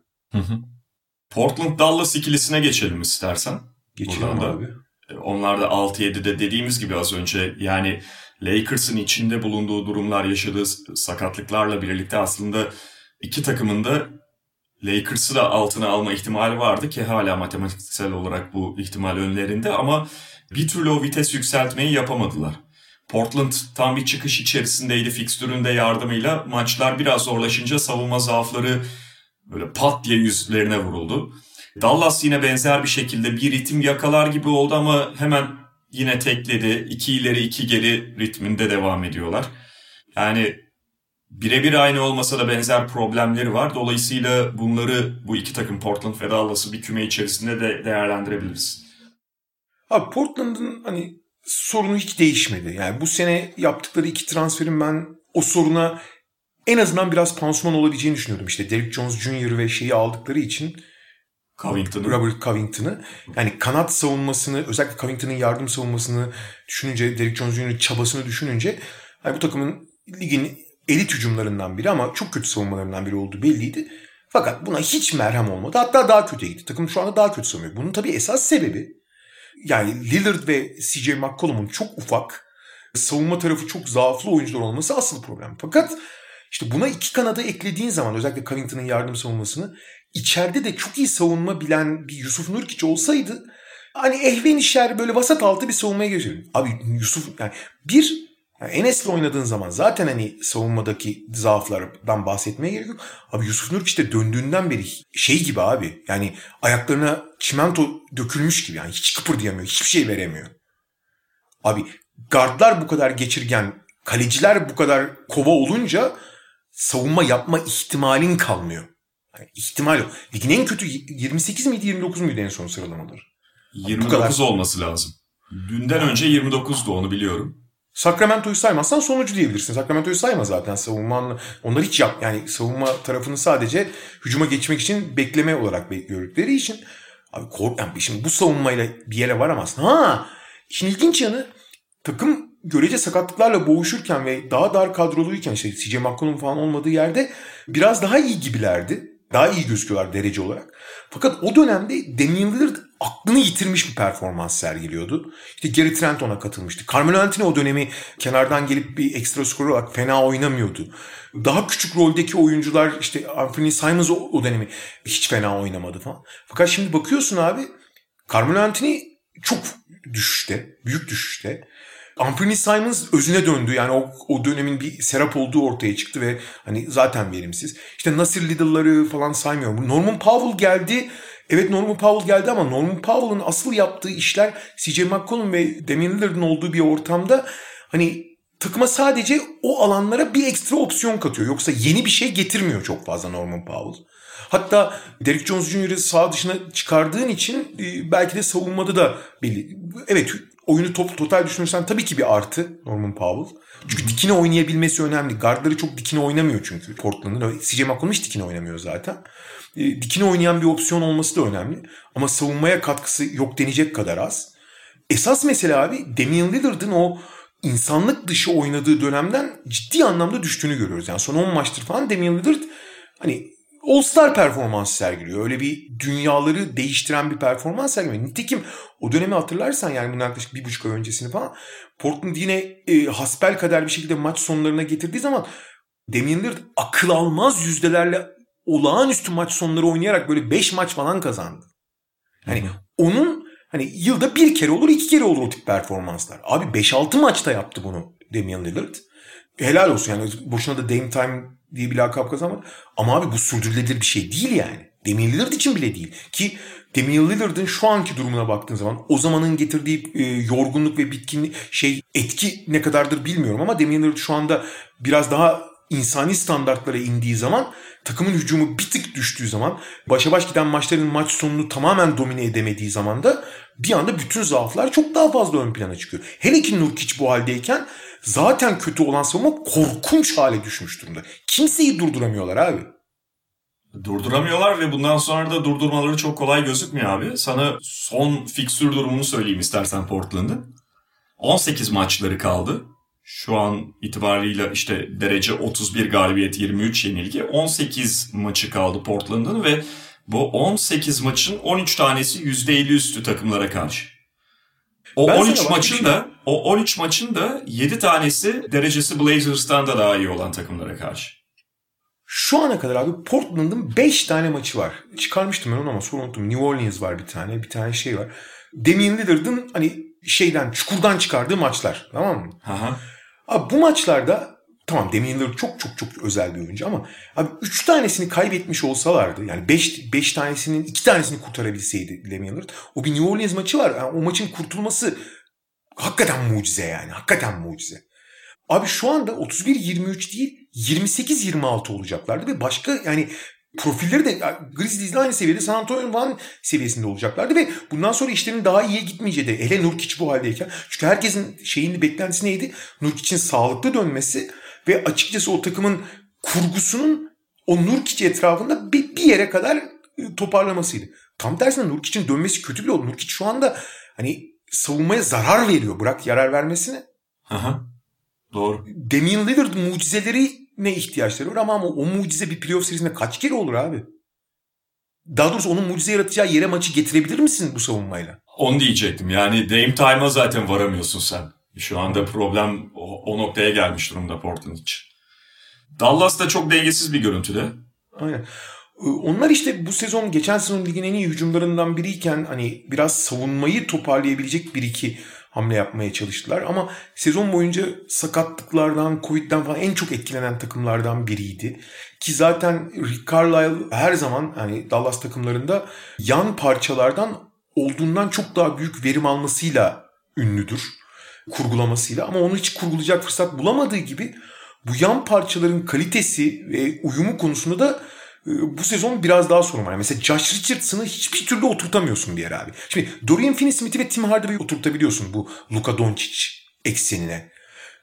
Portland Dallas ikilisine geçelim istersen. Geçelim Buradan da. abi. Onlar da 6-7'de dediğimiz gibi az önce yani Lakers'ın içinde bulunduğu durumlar yaşadığı sakatlıklarla birlikte aslında iki takımın da Lakers'ı da altına alma ihtimali vardı ki hala matematiksel olarak bu ihtimal önlerinde ama bir türlü o vites yükseltmeyi yapamadılar. Portland tam bir çıkış içerisindeydi fikstüründe yardımıyla. Maçlar biraz zorlaşınca savunma zaafları böyle pat diye yüzlerine vuruldu. Dallas yine benzer bir şekilde bir ritim yakalar gibi oldu ama hemen yine tekledi. İki ileri iki geri ritminde devam ediyorlar. Yani birebir aynı olmasa da benzer problemleri var. Dolayısıyla bunları bu iki takım Portland ve Dallas'ı bir küme içerisinde de değerlendirebiliriz. Abi Portland'ın hani sorunu hiç değişmedi. Yani bu sene yaptıkları iki transferin ben o soruna en azından biraz pansuman olabileceğini düşünüyordum. İşte Derrick Jones Jr. ve şeyi aldıkları için Covington'ı. Robert Covington'ı. Yani kanat savunmasını özellikle Covington'ın yardım savunmasını düşününce Derrick Jones Jr.'ın çabasını düşününce yani bu takımın ligin elit hücumlarından biri ama çok kötü savunmalarından biri olduğu belliydi. Fakat buna hiç merhem olmadı. Hatta daha kötüye gitti. Takım şu anda daha kötü savunuyor. Bunun tabii esas sebebi yani Lillard ve CJ McCollum'un çok ufak savunma tarafı çok zaaflı oyuncular olması asıl problem. Fakat işte buna iki kanada eklediğin zaman özellikle Covington'ın yardım savunmasını içeride de çok iyi savunma bilen bir Yusuf Nurkic olsaydı hani ehven işler böyle vasat altı bir savunmaya geçirir. Abi Yusuf yani bir yani Enes'le oynadığın zaman zaten hani savunmadaki zaaflardan bahsetmeye gerek yok. Abi Yusuf Nurkic de döndüğünden beri şey gibi abi. Yani ayaklarına çimento dökülmüş gibi. Yani hiç kıpırdayamıyor. Hiçbir şey veremiyor. Abi gardlar bu kadar geçirgen, kaleciler bu kadar kova olunca savunma yapma ihtimalin kalmıyor. Yani ihtimal yok. Ligin en kötü 28 miydi 29 muydu en son sıralamaları? 29 kadar. olması lazım. Dünden önce 29'du onu biliyorum. Sacramento'yu saymazsan sonucu diyebilirsin. Sacramento'yu sayma zaten savunma. Onlar hiç yap yani savunma tarafını sadece hücuma geçmek için bekleme olarak gördükleri için abi kork yani şimdi bu savunmayla bir yere varamazsın. Ha, işin ilginç yanı takım görece sakatlıklarla boğuşurken ve daha dar kadroluyken işte CJ McCollum falan olmadığı yerde biraz daha iyi gibilerdi. Daha iyi gözüküyorlar derece olarak. Fakat o dönemde Damian Lillard aklını yitirmiş bir performans sergiliyordu. İşte Gary Trent ona katılmıştı. Carmelo Anthony o dönemi kenardan gelip bir ekstra skor olarak fena oynamıyordu. Daha küçük roldeki oyuncular işte Anthony Simons o, o dönemi hiç fena oynamadı falan. Fakat şimdi bakıyorsun abi Carmelo Anthony çok düşüşte, büyük düşüşte. Anthony Simons özüne döndü. Yani o, o dönemin bir serap olduğu ortaya çıktı ve hani zaten verimsiz. İşte Nasir Little'ları falan saymıyorum. Norman Powell geldi. Evet Norman Powell geldi ama Norman Powell'ın asıl yaptığı işler CJ McCollum ve Damian Lillard'ın olduğu bir ortamda hani takıma sadece o alanlara bir ekstra opsiyon katıyor. Yoksa yeni bir şey getirmiyor çok fazla Norman Powell. Hatta Derrick Jones Jr.'ı sağ dışına çıkardığın için e, belki de savunmada da belli. Evet oyunu top, total düşünürsen tabii ki bir artı Norman Powell. Çünkü dikine oynayabilmesi önemli. Guardları çok dikine oynamıyor çünkü Portland'ın. CJ McCollum hiç dikine oynamıyor zaten. E, dikine oynayan bir opsiyon olması da önemli. Ama savunmaya katkısı yok denecek kadar az. Esas mesele abi Damian Lillard'ın o insanlık dışı oynadığı dönemden ciddi anlamda düştüğünü görüyoruz. Yani son 10 maçtır falan Damian Lillard hani All-Star performans sergiliyor. Öyle bir dünyaları değiştiren bir performans sergiliyor. Nitekim o dönemi hatırlarsan yani bundan yaklaşık bir buçuk ay öncesini falan Portland yine e, hasbel kadar bir şekilde maç sonlarına getirdiği zaman Damian Lillard akıl almaz yüzdelerle olağanüstü maç sonları oynayarak böyle 5 maç falan kazandı. Hani onun hani yılda bir kere olur iki kere olur o tip performanslar. Abi 5-6 maçta yaptı bunu Damian Lillard. Helal olsun yani boşuna da Dame Time diye bir lakap kazanmadı. Ama abi bu sürdürülebilir bir şey değil yani. Damian Lillard için bile değil. Ki Damian Lillard'ın şu anki durumuna baktığın zaman o zamanın getirdiği e, yorgunluk ve bitkinlik şey etki ne kadardır bilmiyorum ama Damian Lillard şu anda biraz daha insani standartlara indiği zaman takımın hücumu bir tık düştüğü zaman başa baş giden maçların maç sonunu tamamen domine edemediği zaman da bir anda bütün zaaflar çok daha fazla ön plana çıkıyor. Hele ki Nurkic bu haldeyken zaten kötü olan savunma korkunç hale düşmüş durumda. Kimseyi durduramıyorlar abi. Durduramıyorlar ve bundan sonra da durdurmaları çok kolay gözükmüyor abi. Sana son fiksür durumunu söyleyeyim istersen Portland'ın. 18 maçları kaldı. Şu an itibariyle işte derece 31 galibiyet 23 yenilgi. 18 maçı kaldı Portland'ın ve bu 18 maçın 13 tanesi %50 üstü takımlara karşı. O ben 13 maçın da o 13 maçın da 7 tanesi derecesi Blazers'tan da daha iyi olan takımlara karşı. Şu ana kadar abi Portland'ın 5 tane maçı var. Çıkarmıştım ben onu ama sonra unuttum. New Orleans var bir tane. Bir tane şey var. Damian Lillard'ın hani şeyden çukurdan çıkardığı maçlar. Tamam mı? Aha. Abi bu maçlarda tamam Damian Lillard çok çok çok özel bir oyuncu ama abi 3 tanesini kaybetmiş olsalardı yani 5 5 tanesinin 2 tanesini kurtarabilseydi Damian Lillard o bir New Orleans maçı var. Yani o maçın kurtulması hakikaten mucize yani. Hakikaten mucize. Abi şu anda 31-23 değil 28-26 olacaklardı ve başka yani profilleri de Grizzlies'le aynı seviyede San Antonio Van seviyesinde olacaklardı ve bundan sonra işlerin daha iyiye gitmeyeceği de hele Nurkic bu haldeyken çünkü herkesin şeyin beklentisi neydi? Nurkic'in sağlıklı dönmesi ve açıkçası o takımın kurgusunun o Nurkic etrafında bir, bir yere kadar e, toparlamasıydı. Tam tersine Nurkic'in dönmesi kötü bile oldu. Nurkic şu anda hani savunmaya zarar veriyor. Bırak yarar vermesine. Aha. Doğru. Damian Lillard mucizeleri ne ihtiyaçları var ama, ama o mucize bir playoff serisinde kaç kere olur abi? Daha doğrusu onun mucize yaratacağı yere maçı getirebilir misin bu savunmayla? Onu diyecektim. Yani Dame Time'a zaten varamıyorsun sen. Şu anda problem o, o noktaya gelmiş durumda Portland için. Dallas da çok dengesiz bir görüntüde. Aynen. Ee, onlar işte bu sezon geçen sezon ligin en iyi hücumlarından biriyken hani biraz savunmayı toparlayabilecek bir iki hamle yapmaya çalıştılar. Ama sezon boyunca sakatlıklardan, Covid'den falan en çok etkilenen takımlardan biriydi. Ki zaten Rick Carlisle her zaman hani Dallas takımlarında yan parçalardan olduğundan çok daha büyük verim almasıyla ünlüdür. Kurgulamasıyla ama onu hiç kurgulayacak fırsat bulamadığı gibi bu yan parçaların kalitesi ve uyumu konusunda da bu sezon biraz daha sorun var. Mesela Josh Richardson'ı hiçbir türlü oturtamıyorsun bir yere abi. Şimdi Dorian Finney-Smith'i ve Tim Hardaway'i oturtabiliyorsun bu Luka Doncic eksenine.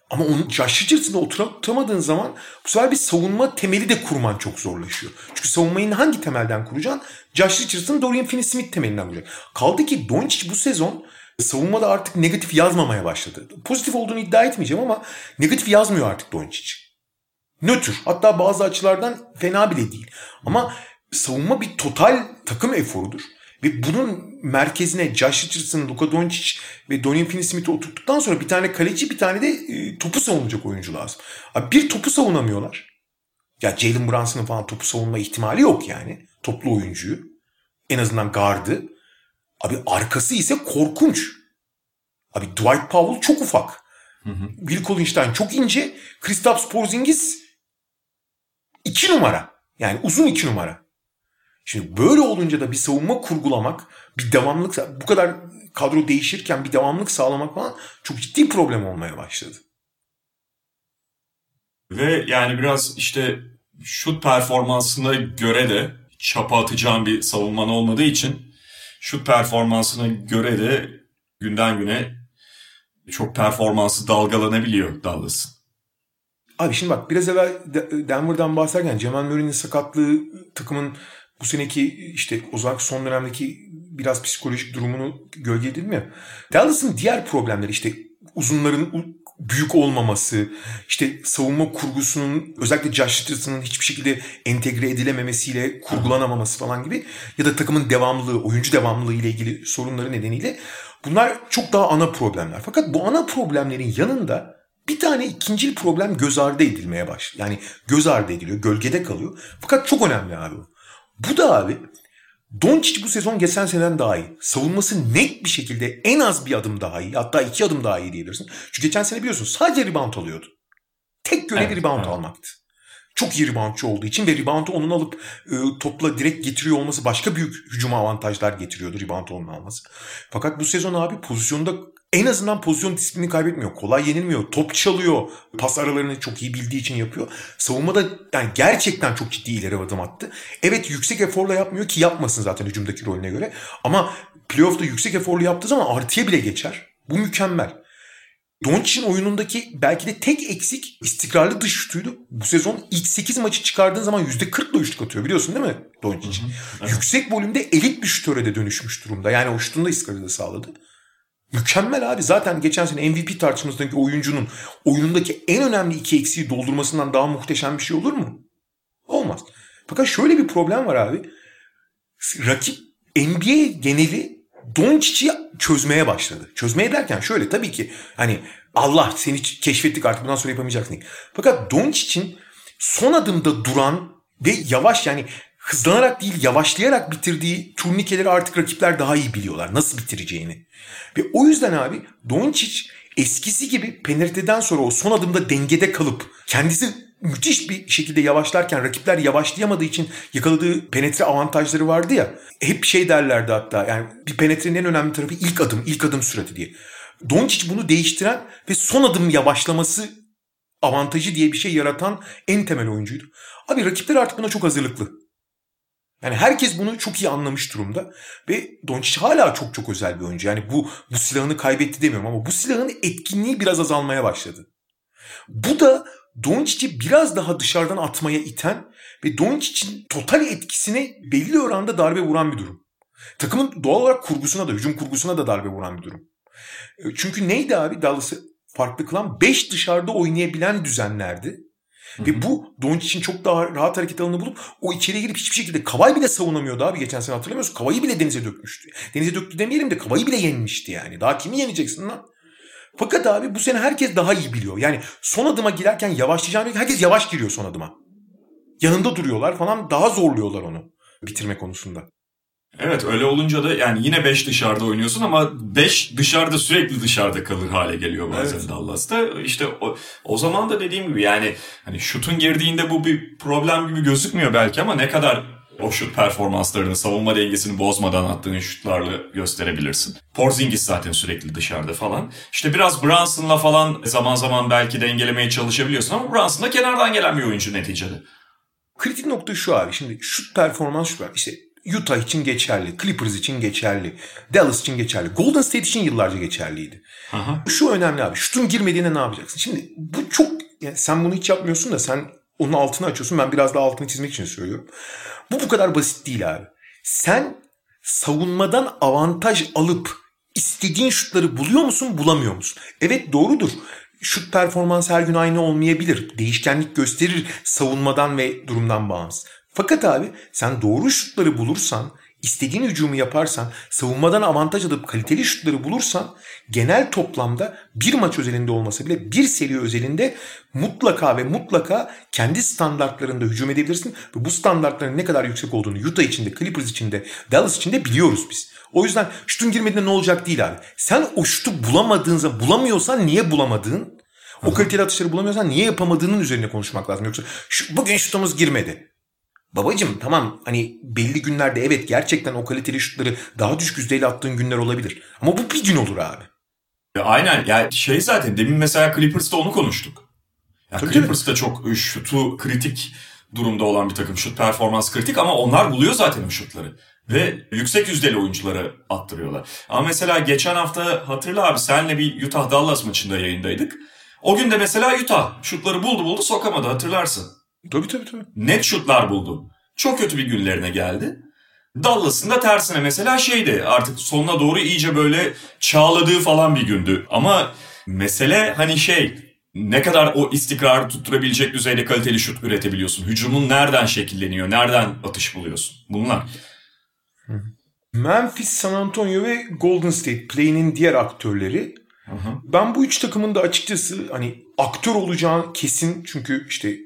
Ama onu Josh Richardson'ı oturtamadığın zaman bu sefer bir savunma temeli de kurman çok zorlaşıyor. Çünkü savunmayı hangi temelden kuracaksın? Josh Richardson, Dorian Finney-Smith temelinden kuracak. Kaldı ki Doncic bu sezon savunmada artık negatif yazmamaya başladı. Pozitif olduğunu iddia etmeyeceğim ama negatif yazmıyor artık Doncic. Nötr. Hatta bazı açılardan fena bile değil. Ama savunma bir total takım eforudur. Ve bunun merkezine Josh Richardson, Luka Doncic ve Dorian Finney-Smith'i oturttuktan sonra bir tane kaleci bir tane de e, topu savunacak oyuncu lazım. Abi bir topu savunamıyorlar. Ya Jalen Brunson'ın falan topu savunma ihtimali yok yani. Toplu oyuncuyu. En azından gardı. Abi arkası ise korkunç. Abi Dwight Powell çok ufak. Hı hı. Bill Collinstein çok ince. Kristaps Porzingis iki numara. Yani uzun iki numara. Şimdi böyle olunca da bir savunma kurgulamak, bir devamlık, bu kadar kadro değişirken bir devamlık sağlamak falan çok ciddi problem olmaya başladı. Ve yani biraz işte şut performansına göre de çapa atacağım bir savunman olmadığı için şut performansına göre de günden güne çok performansı dalgalanabiliyor Dallas'ın. Abi şimdi bak biraz evvel Denver'dan bahsederken Cemal Murray'nin sakatlığı takımın bu seneki işte özellikle son dönemdeki biraz psikolojik durumunu gölge edilmiyor. Dallas'ın diğer problemleri işte uzunların büyük olmaması, işte savunma kurgusunun özellikle Josh Richardson'ın hiçbir şekilde entegre edilememesiyle kurgulanamaması falan gibi ya da takımın devamlılığı, oyuncu devamlılığı ile ilgili sorunları nedeniyle bunlar çok daha ana problemler. Fakat bu ana problemlerin yanında bir tane ikincil problem göz ardı edilmeye başlıyor. Yani göz ardı ediliyor, gölgede kalıyor. Fakat çok önemli abi. Bu da abi Doncic bu sezon geçen seneden daha iyi. Savunması net bir şekilde en az bir adım daha iyi. Hatta iki adım daha iyi diyebilirsin. Çünkü geçen sene biliyorsun sadece rebound alıyordu. Tek görevi evet, rebound evet. almaktı. Çok iyi reboundçı olduğu için ve reboundu onun alıp e, topla direkt getiriyor olması başka büyük hücuma avantajlar getiriyordu rebound onun alması. Fakat bu sezon abi pozisyonda en azından pozisyon disiplini kaybetmiyor. Kolay yenilmiyor. Top çalıyor. Pas aralarını çok iyi bildiği için yapıyor. Savunmada yani gerçekten çok ciddi ileri adım attı. Evet yüksek eforla yapmıyor ki yapmasın zaten hücumdaki rolüne göre. Ama playoff'ta yüksek eforlu yaptığı zaman artıya bile geçer. Bu mükemmel. Doncic'in oyunundaki belki de tek eksik istikrarlı dış şutuydu. Bu sezon ilk 8 maçı çıkardığın zaman %40'la üçlük atıyor biliyorsun değil mi Doncic? Yüksek volümde elit bir şutöre de dönüşmüş durumda. Yani o şutunda istikrarı da sağladı. Mükemmel abi. Zaten geçen sene MVP tartışmasındaki oyuncunun oyunundaki en önemli iki eksiği doldurmasından daha muhteşem bir şey olur mu? Olmaz. Fakat şöyle bir problem var abi. Rakip NBA geneli Doncic'i çözmeye başladı. Çözmeye derken şöyle tabii ki hani Allah seni keşfettik artık bundan sonra yapamayacaksın. Fakat Doncic'in son adımda duran ve yavaş yani hızlanarak değil yavaşlayarak bitirdiği turnikeleri artık rakipler daha iyi biliyorlar. Nasıl bitireceğini. Ve o yüzden abi Doncic eskisi gibi penaltıdan sonra o son adımda dengede kalıp kendisi müthiş bir şekilde yavaşlarken rakipler yavaşlayamadığı için yakaladığı penetre avantajları vardı ya. Hep şey derlerdi hatta yani bir penetrenin en önemli tarafı ilk adım, ilk adım sürati diye. Doncic bunu değiştiren ve son adım yavaşlaması avantajı diye bir şey yaratan en temel oyuncuydu. Abi rakipler artık buna çok hazırlıklı. Yani herkes bunu çok iyi anlamış durumda ve Doncic hala çok çok özel bir oyuncu. Yani bu bu silahını kaybetti demiyorum ama bu silahın etkinliği biraz azalmaya başladı. Bu da Doncic'i biraz daha dışarıdan atmaya iten ve Doncic'in total etkisine belli oranda darbe vuran bir durum. Takımın doğal olarak kurgusuna da, hücum kurgusuna da darbe vuran bir durum. E, çünkü neydi abi Dallas'ı farklı kılan? 5 dışarıda oynayabilen düzenlerdi. Ve bu Doncic'in çok daha rahat hareket alanını bulup o içeriye girip hiçbir şekilde Kavay bile savunamıyordu abi. Geçen sene hatırlamıyorsun. Kavay'ı bile denize dökmüştü. Denize döktü demeyelim de Kavay'ı bile yenmişti yani. Daha kimi yeneceksin lan? Fakat abi bu sene herkes daha iyi biliyor. Yani son adıma girerken yavaşlayacağım. Herkes yavaş giriyor son adıma. Yanında duruyorlar falan daha zorluyorlar onu bitirme konusunda. Evet öyle olunca da yani yine 5 dışarıda oynuyorsun ama 5 dışarıda sürekli dışarıda kalır hale geliyor bazen evet. Dallas'ta. İşte o, o zaman da dediğim gibi yani hani şutun girdiğinde bu bir problem gibi gözükmüyor belki ama ne kadar o şut performanslarını, savunma dengesini bozmadan attığın şutlarla gösterebilirsin. Porzingis zaten sürekli dışarıda falan. İşte biraz Brunson'la falan zaman zaman belki dengelemeye çalışabiliyorsun ama Brunson da kenardan gelen bir oyuncu neticede. Kritik nokta şu abi. Şimdi şut performans şu var. İşte Utah için geçerli, Clippers için geçerli, Dallas için geçerli, Golden State için yıllarca geçerliydi. Aha. Şu önemli abi. Şutun girmediğine ne yapacaksın? Şimdi bu çok yani sen bunu hiç yapmıyorsun da sen onun altını açıyorsun. Ben biraz daha altını çizmek için söylüyorum. Bu bu kadar basit değil abi. Sen savunmadan avantaj alıp istediğin şutları buluyor musun, bulamıyor musun? Evet doğrudur. Şut performans her gün aynı olmayabilir. Değişkenlik gösterir savunmadan ve durumdan bağımsız. Fakat abi sen doğru şutları bulursan, istediğin hücumu yaparsan, savunmadan avantaj alıp kaliteli şutları bulursan genel toplamda bir maç özelinde olmasa bile bir seri özelinde mutlaka ve mutlaka kendi standartlarında hücum edebilirsin. Ve bu standartların ne kadar yüksek olduğunu Utah içinde, Clippers içinde, Dallas içinde biliyoruz biz. O yüzden şutun girmediğinde ne olacak değil abi. Sen o şutu bulamadığınızda bulamıyorsan niye bulamadığın o kaliteli atışları bulamıyorsan niye yapamadığının üzerine konuşmak lazım. Yoksa şu, bugün şutumuz girmedi. Babacım tamam hani belli günlerde evet gerçekten o kaliteli şutları daha düşük yüzdeyle attığın günler olabilir. Ama bu bir gün olur abi. Ya aynen ya şey zaten demin mesela Clippers'ta onu konuştuk. Ya Tabii, Clippers'ta çok şutu kritik durumda olan bir takım. Şut performans kritik ama onlar buluyor zaten o şutları. Ve yüksek yüzdeli oyuncuları attırıyorlar. Ama mesela geçen hafta hatırla abi senle bir Utah Dallas maçında yayındaydık. O gün de mesela Utah şutları buldu buldu sokamadı hatırlarsın. Tabii tabii tabii. Net şutlar buldu. Çok kötü bir günlerine geldi. Dallas'ın da tersine mesela şeydi artık sonuna doğru iyice böyle çağladığı falan bir gündü. Ama mesele hani şey ne kadar o istikrarı tutturabilecek düzeyde kaliteli şut üretebiliyorsun. Hücumun nereden şekilleniyor, nereden atış buluyorsun? Bunlar. Memphis, San Antonio ve Golden State play'inin diğer aktörleri. Ben bu üç takımın da açıkçası hani aktör olacağı kesin çünkü işte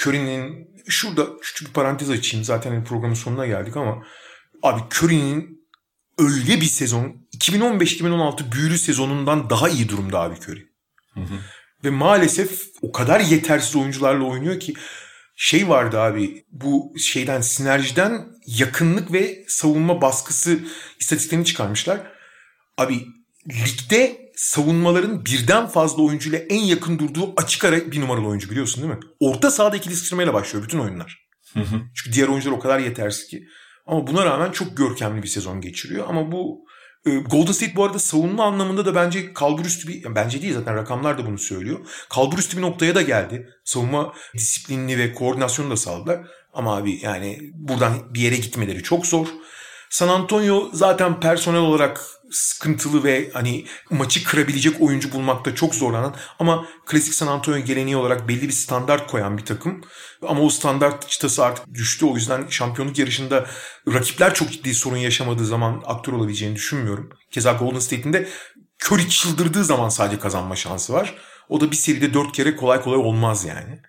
Curry'nin şurada küçük bir parantez açayım zaten hani programın sonuna geldik ama abi Curry'nin öyle bir sezon 2015-2016 büyülü sezonundan daha iyi durumda abi Curry. Ve maalesef o kadar yetersiz oyuncularla oynuyor ki şey vardı abi bu şeyden sinerjiden yakınlık ve savunma baskısı istatistiklerini çıkarmışlar. Abi ligde savunmaların birden fazla oyuncuyla en yakın durduğu açık ara bir numaralı oyuncu biliyorsun değil mi? Orta sahada ikili sıkıştırmayla başlıyor bütün oyunlar. Çünkü diğer oyuncular o kadar yetersiz ki. Ama buna rağmen çok görkemli bir sezon geçiriyor. Ama bu e, Golden State bu arada savunma anlamında da bence kalburüstü bir, yani bence değil zaten rakamlar da bunu söylüyor. Kalburüstü bir noktaya da geldi. Savunma disiplinini ve koordinasyonu da sağladılar. Ama abi yani buradan bir yere gitmeleri çok zor. San Antonio zaten personel olarak sıkıntılı ve hani maçı kırabilecek oyuncu bulmakta çok zorlanan ama klasik San Antonio geleneği olarak belli bir standart koyan bir takım. Ama o standart çıtası artık düştü. O yüzden şampiyonluk yarışında rakipler çok ciddi sorun yaşamadığı zaman aktör olabileceğini düşünmüyorum. Keza Golden State'in de Curry çıldırdığı zaman sadece kazanma şansı var. O da bir seride dört kere kolay kolay olmaz yani.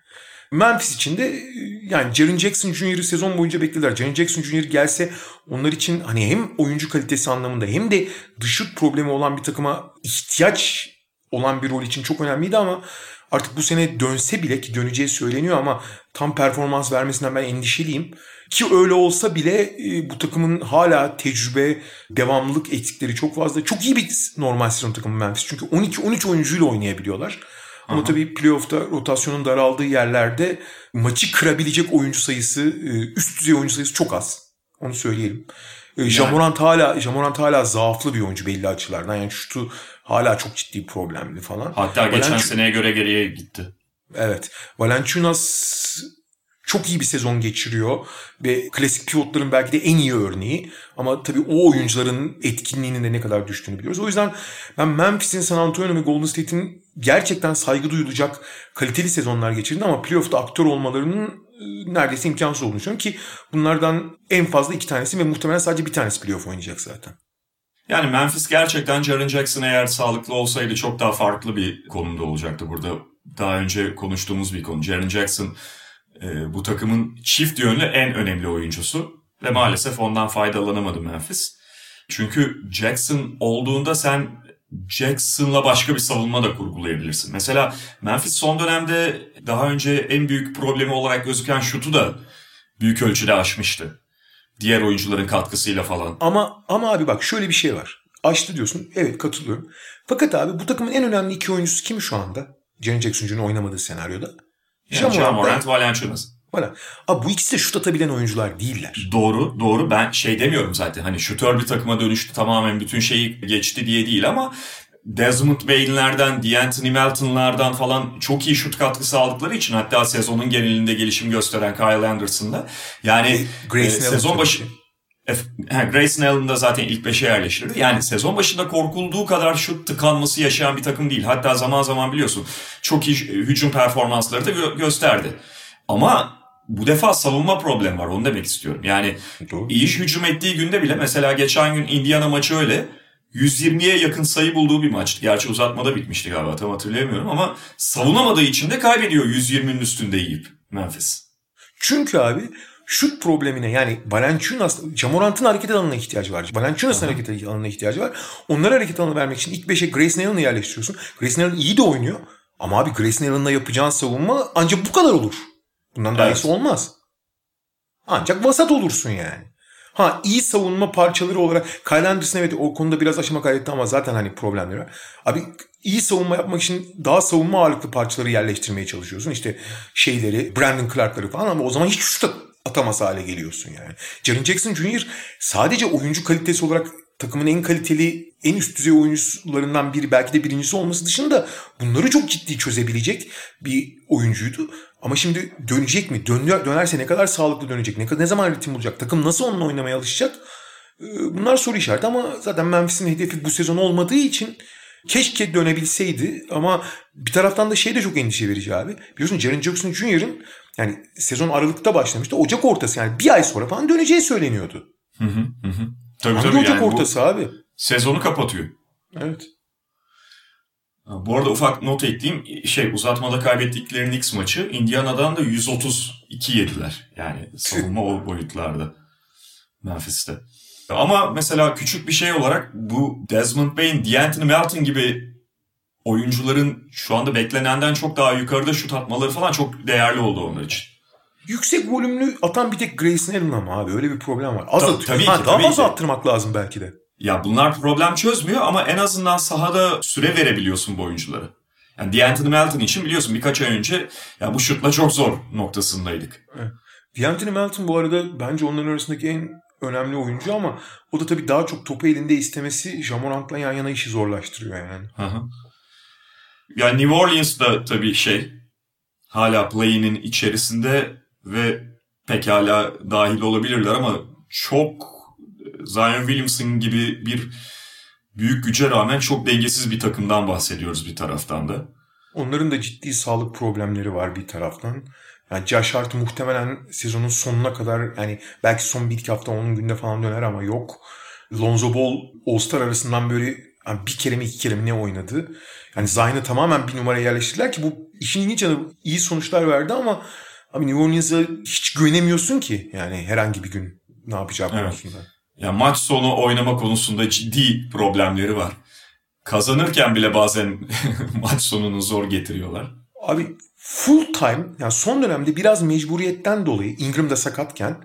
Memphis için de yani Jaren Jackson Jr.'ı sezon boyunca beklediler. Jaren Jackson Jr. gelse onlar için hani hem oyuncu kalitesi anlamında hem de dış şut problemi olan bir takıma ihtiyaç olan bir rol için çok önemliydi ama artık bu sene dönse bile ki döneceği söyleniyor ama tam performans vermesinden ben endişeliyim. Ki öyle olsa bile e, bu takımın hala tecrübe, devamlılık eksikleri çok fazla. Çok iyi bir normal sezon takımı Memphis. Çünkü 12-13 oyuncuyla oynayabiliyorlar. Ama Aha. tabii playoff'ta rotasyonun daraldığı yerlerde maçı kırabilecek oyuncu sayısı, üst düzey oyuncu sayısı çok az. Onu söyleyelim. Yani. Jamorant hala Jamorant hala zaaflı bir oyuncu belli açılardan. Yani şutu hala çok ciddi problemli falan. Hatta geçen Valenci... seneye göre geriye gitti. Evet. Valenciunas çok iyi bir sezon geçiriyor ve klasik pivotların belki de en iyi örneği. Ama tabii o oyuncuların etkinliğinin de ne kadar düştüğünü biliyoruz. O yüzden ben Memphis'in, San Antonio ve Golden State'in gerçekten saygı duyulacak kaliteli sezonlar geçirdi ama playoff'ta aktör olmalarının e, neredeyse imkansız olduğunu düşünüyorum ki bunlardan en fazla iki tanesi ve muhtemelen sadece bir tanesi playoff oynayacak zaten. Yani Memphis gerçekten Jaren Jackson eğer sağlıklı olsaydı çok daha farklı bir konumda olacaktı burada. Daha önce konuştuğumuz bir konu. Jaren Jackson e, bu takımın çift yönlü en önemli oyuncusu ve maalesef ondan faydalanamadı Memphis. Çünkü Jackson olduğunda sen Jackson'la başka bir savunma da kurgulayabilirsin. Mesela Memphis son dönemde daha önce en büyük problemi olarak gözüken şutu da büyük ölçüde aşmıştı. Diğer oyuncuların katkısıyla falan. Ama ama abi bak şöyle bir şey var. Aştı diyorsun. Evet katılıyorum. Fakat abi bu takımın en önemli iki oyuncusu kim şu anda? Jaren Jackson Jr. oynamadığı senaryoda. Yani Jamorant, Valanciunas. Voilà. Abi bu ikisi de şut atabilen oyuncular değiller. Doğru, doğru. Ben şey demiyorum zaten. Hani şutör bir takıma dönüştü tamamen bütün şeyi geçti diye değil ama Desmond Bain'lerden, D'Anthony Melton'lardan falan çok iyi şut katkısı aldıkları için hatta sezonun genelinde gelişim gösteren Kyle Anderson'da yani e, sezon başı e, Grayson Allen da zaten ilk beşe yerleştirdi. Yani sezon başında korkulduğu kadar şut tıkanması yaşayan bir takım değil. Hatta zaman zaman biliyorsun çok iyi hücum performansları da gö- gösterdi. Ama bu defa savunma problemi var onu demek istiyorum. Yani Doğru. iyi hücum ettiği günde bile mesela geçen gün Indiana maçı öyle 120'ye yakın sayı bulduğu bir maçtı. Gerçi uzatmada bitmişti galiba tam hatırlayamıyorum ama savunamadığı için de kaybediyor 120'nin üstünde yiyip Memphis. Çünkü abi şut problemine yani Valanciunas, Camorant'ın hareket alanına ihtiyacı var. Valanciunas'ın hareket alanına ihtiyacı var. Onlara hareket alanı vermek için ilk 5'e Grayson Allen'ı yerleştiriyorsun. Grayson Allen iyi de oynuyor. Ama abi Grayson Allen'la yapacağın savunma ancak bu kadar olur. Bundan daha Evet. iyisi olmaz. Ancak vasat olursun yani. Ha iyi savunma parçaları olarak Kyle Anderson evet o konuda biraz aşama kaydetti ama zaten hani problemleri var. Abi iyi savunma yapmak için daha savunma ağırlıklı parçaları yerleştirmeye çalışıyorsun. İşte şeyleri, Brandon Clark'ları falan ama o zaman hiç şut atamaz hale geliyorsun yani. Jaren Jackson Jr. sadece oyuncu kalitesi olarak takımın en kaliteli, en üst düzey oyuncularından biri belki de birincisi olması dışında bunları çok ciddi çözebilecek bir oyuncuydu. Ama şimdi dönecek mi? Dönüyor, dönerse ne kadar sağlıklı dönecek? Ne, kadar, ne zaman ritim bulacak? Takım nasıl onunla oynamaya alışacak? Ee, Bunlar soru işareti ama zaten Memphis'in hedefi bu sezon olmadığı için keşke dönebilseydi ama bir taraftan da şey de çok endişe verici abi. Biliyorsun Jaren Jackson Jr.'ın yani sezon Aralık'ta başlamıştı. Ocak ortası yani bir ay sonra falan döneceği söyleniyordu. Hı hı hı. Tabii Hangi tabii Ocak yani ortası abi? sezonu kapatıyor. Evet. Bu arada ufak not ekleyeyim. Şey uzatmada kaybettikleri Knicks maçı Indiana'dan da 132 yediler. Yani savunma o boyutlarda. Memphis'te. Ama mesela küçük bir şey olarak bu Desmond Bain, D'Anthony Melton gibi oyuncuların şu anda beklenenden çok daha yukarıda şut atmaları falan çok değerli oldu onlar için. Yüksek volümlü atan bir tek Grayson Allen ama abi öyle bir problem var. Az Ta- atıyor. tabii ha, ki, daha tabii fazla ki. attırmak lazım belki de. Ya bunlar problem çözmüyor ama en azından sahada süre verebiliyorsun bu oyunculara. Yani D'Anthony Melton için biliyorsun birkaç ay önce ya bu şutla çok zor noktasındaydık. D'Anthony Melton bu arada bence onların arasındaki en önemli oyuncu ama o da tabii daha çok topu elinde istemesi Jamorant'la yan yana işi zorlaştırıyor yani. Hı hı. Yani New Orleans da tabii şey hala play'inin içerisinde ve pekala dahil olabilirler ama çok Zion Williamson gibi bir büyük güce rağmen çok dengesiz bir takımdan bahsediyoruz bir taraftan da. Onların da ciddi sağlık problemleri var bir taraftan. Yani Josh Hart muhtemelen sezonun sonuna kadar yani belki son bir iki hafta onun günde falan döner ama yok. Lonzo Ball All-Star arasından böyle yani bir kere mi iki kere mi ne oynadı. Yani Zion'ı tamamen bir numaraya yerleştirdiler ki bu işin ilginç yanı iyi sonuçlar verdi ama abi New Orleans'a hiç güvenemiyorsun ki yani herhangi bir gün ne yapacağı Evet. konusunda. Ya maç sonu oynama konusunda ciddi problemleri var. Kazanırken bile bazen maç sonunu zor getiriyorlar. Abi full time yani son dönemde biraz mecburiyetten dolayı Ingram da sakatken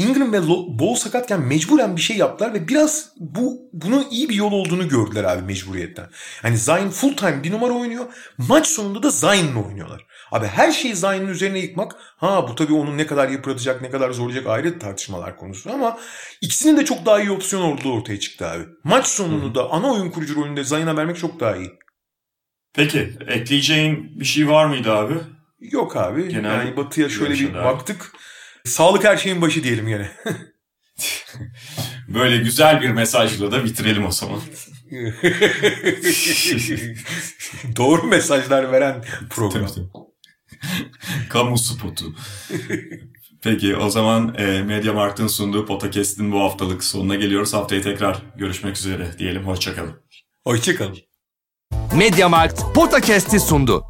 Ingram ve Ball sakatken mecburen bir şey yaptılar ve biraz bu bunun iyi bir yol olduğunu gördüler abi mecburiyetten. Yani Zion full time bir numara oynuyor. Maç sonunda da Zion'la oynuyorlar. Abi her şeyi Zion'ın üzerine yıkmak ha bu tabii onun ne kadar yıpratacak ne kadar zorlayacak ayrı tartışmalar konusu ama ikisinin de çok daha iyi opsiyon olduğu ortaya çıktı abi. Maç sonunu da ana oyun kurucu rolünde Zion'a vermek çok daha iyi. Peki ekleyeceğin bir şey var mıydı abi? Yok abi. Genel yani Batı'ya şöyle bir baktık. Sağlık her şeyin başı diyelim gene. Böyle güzel bir mesajla da bitirelim o zaman. Doğru mesajlar veren program. Tabii, tabii. Kamu spotu. Peki o zaman e, Mediamarkt'ın sunduğu podcast'in bu haftalık sonuna geliyoruz. Haftaya tekrar görüşmek üzere diyelim. Hoşçakalın. Hoşçakalın. Mediamarkt Podcast'i sundu.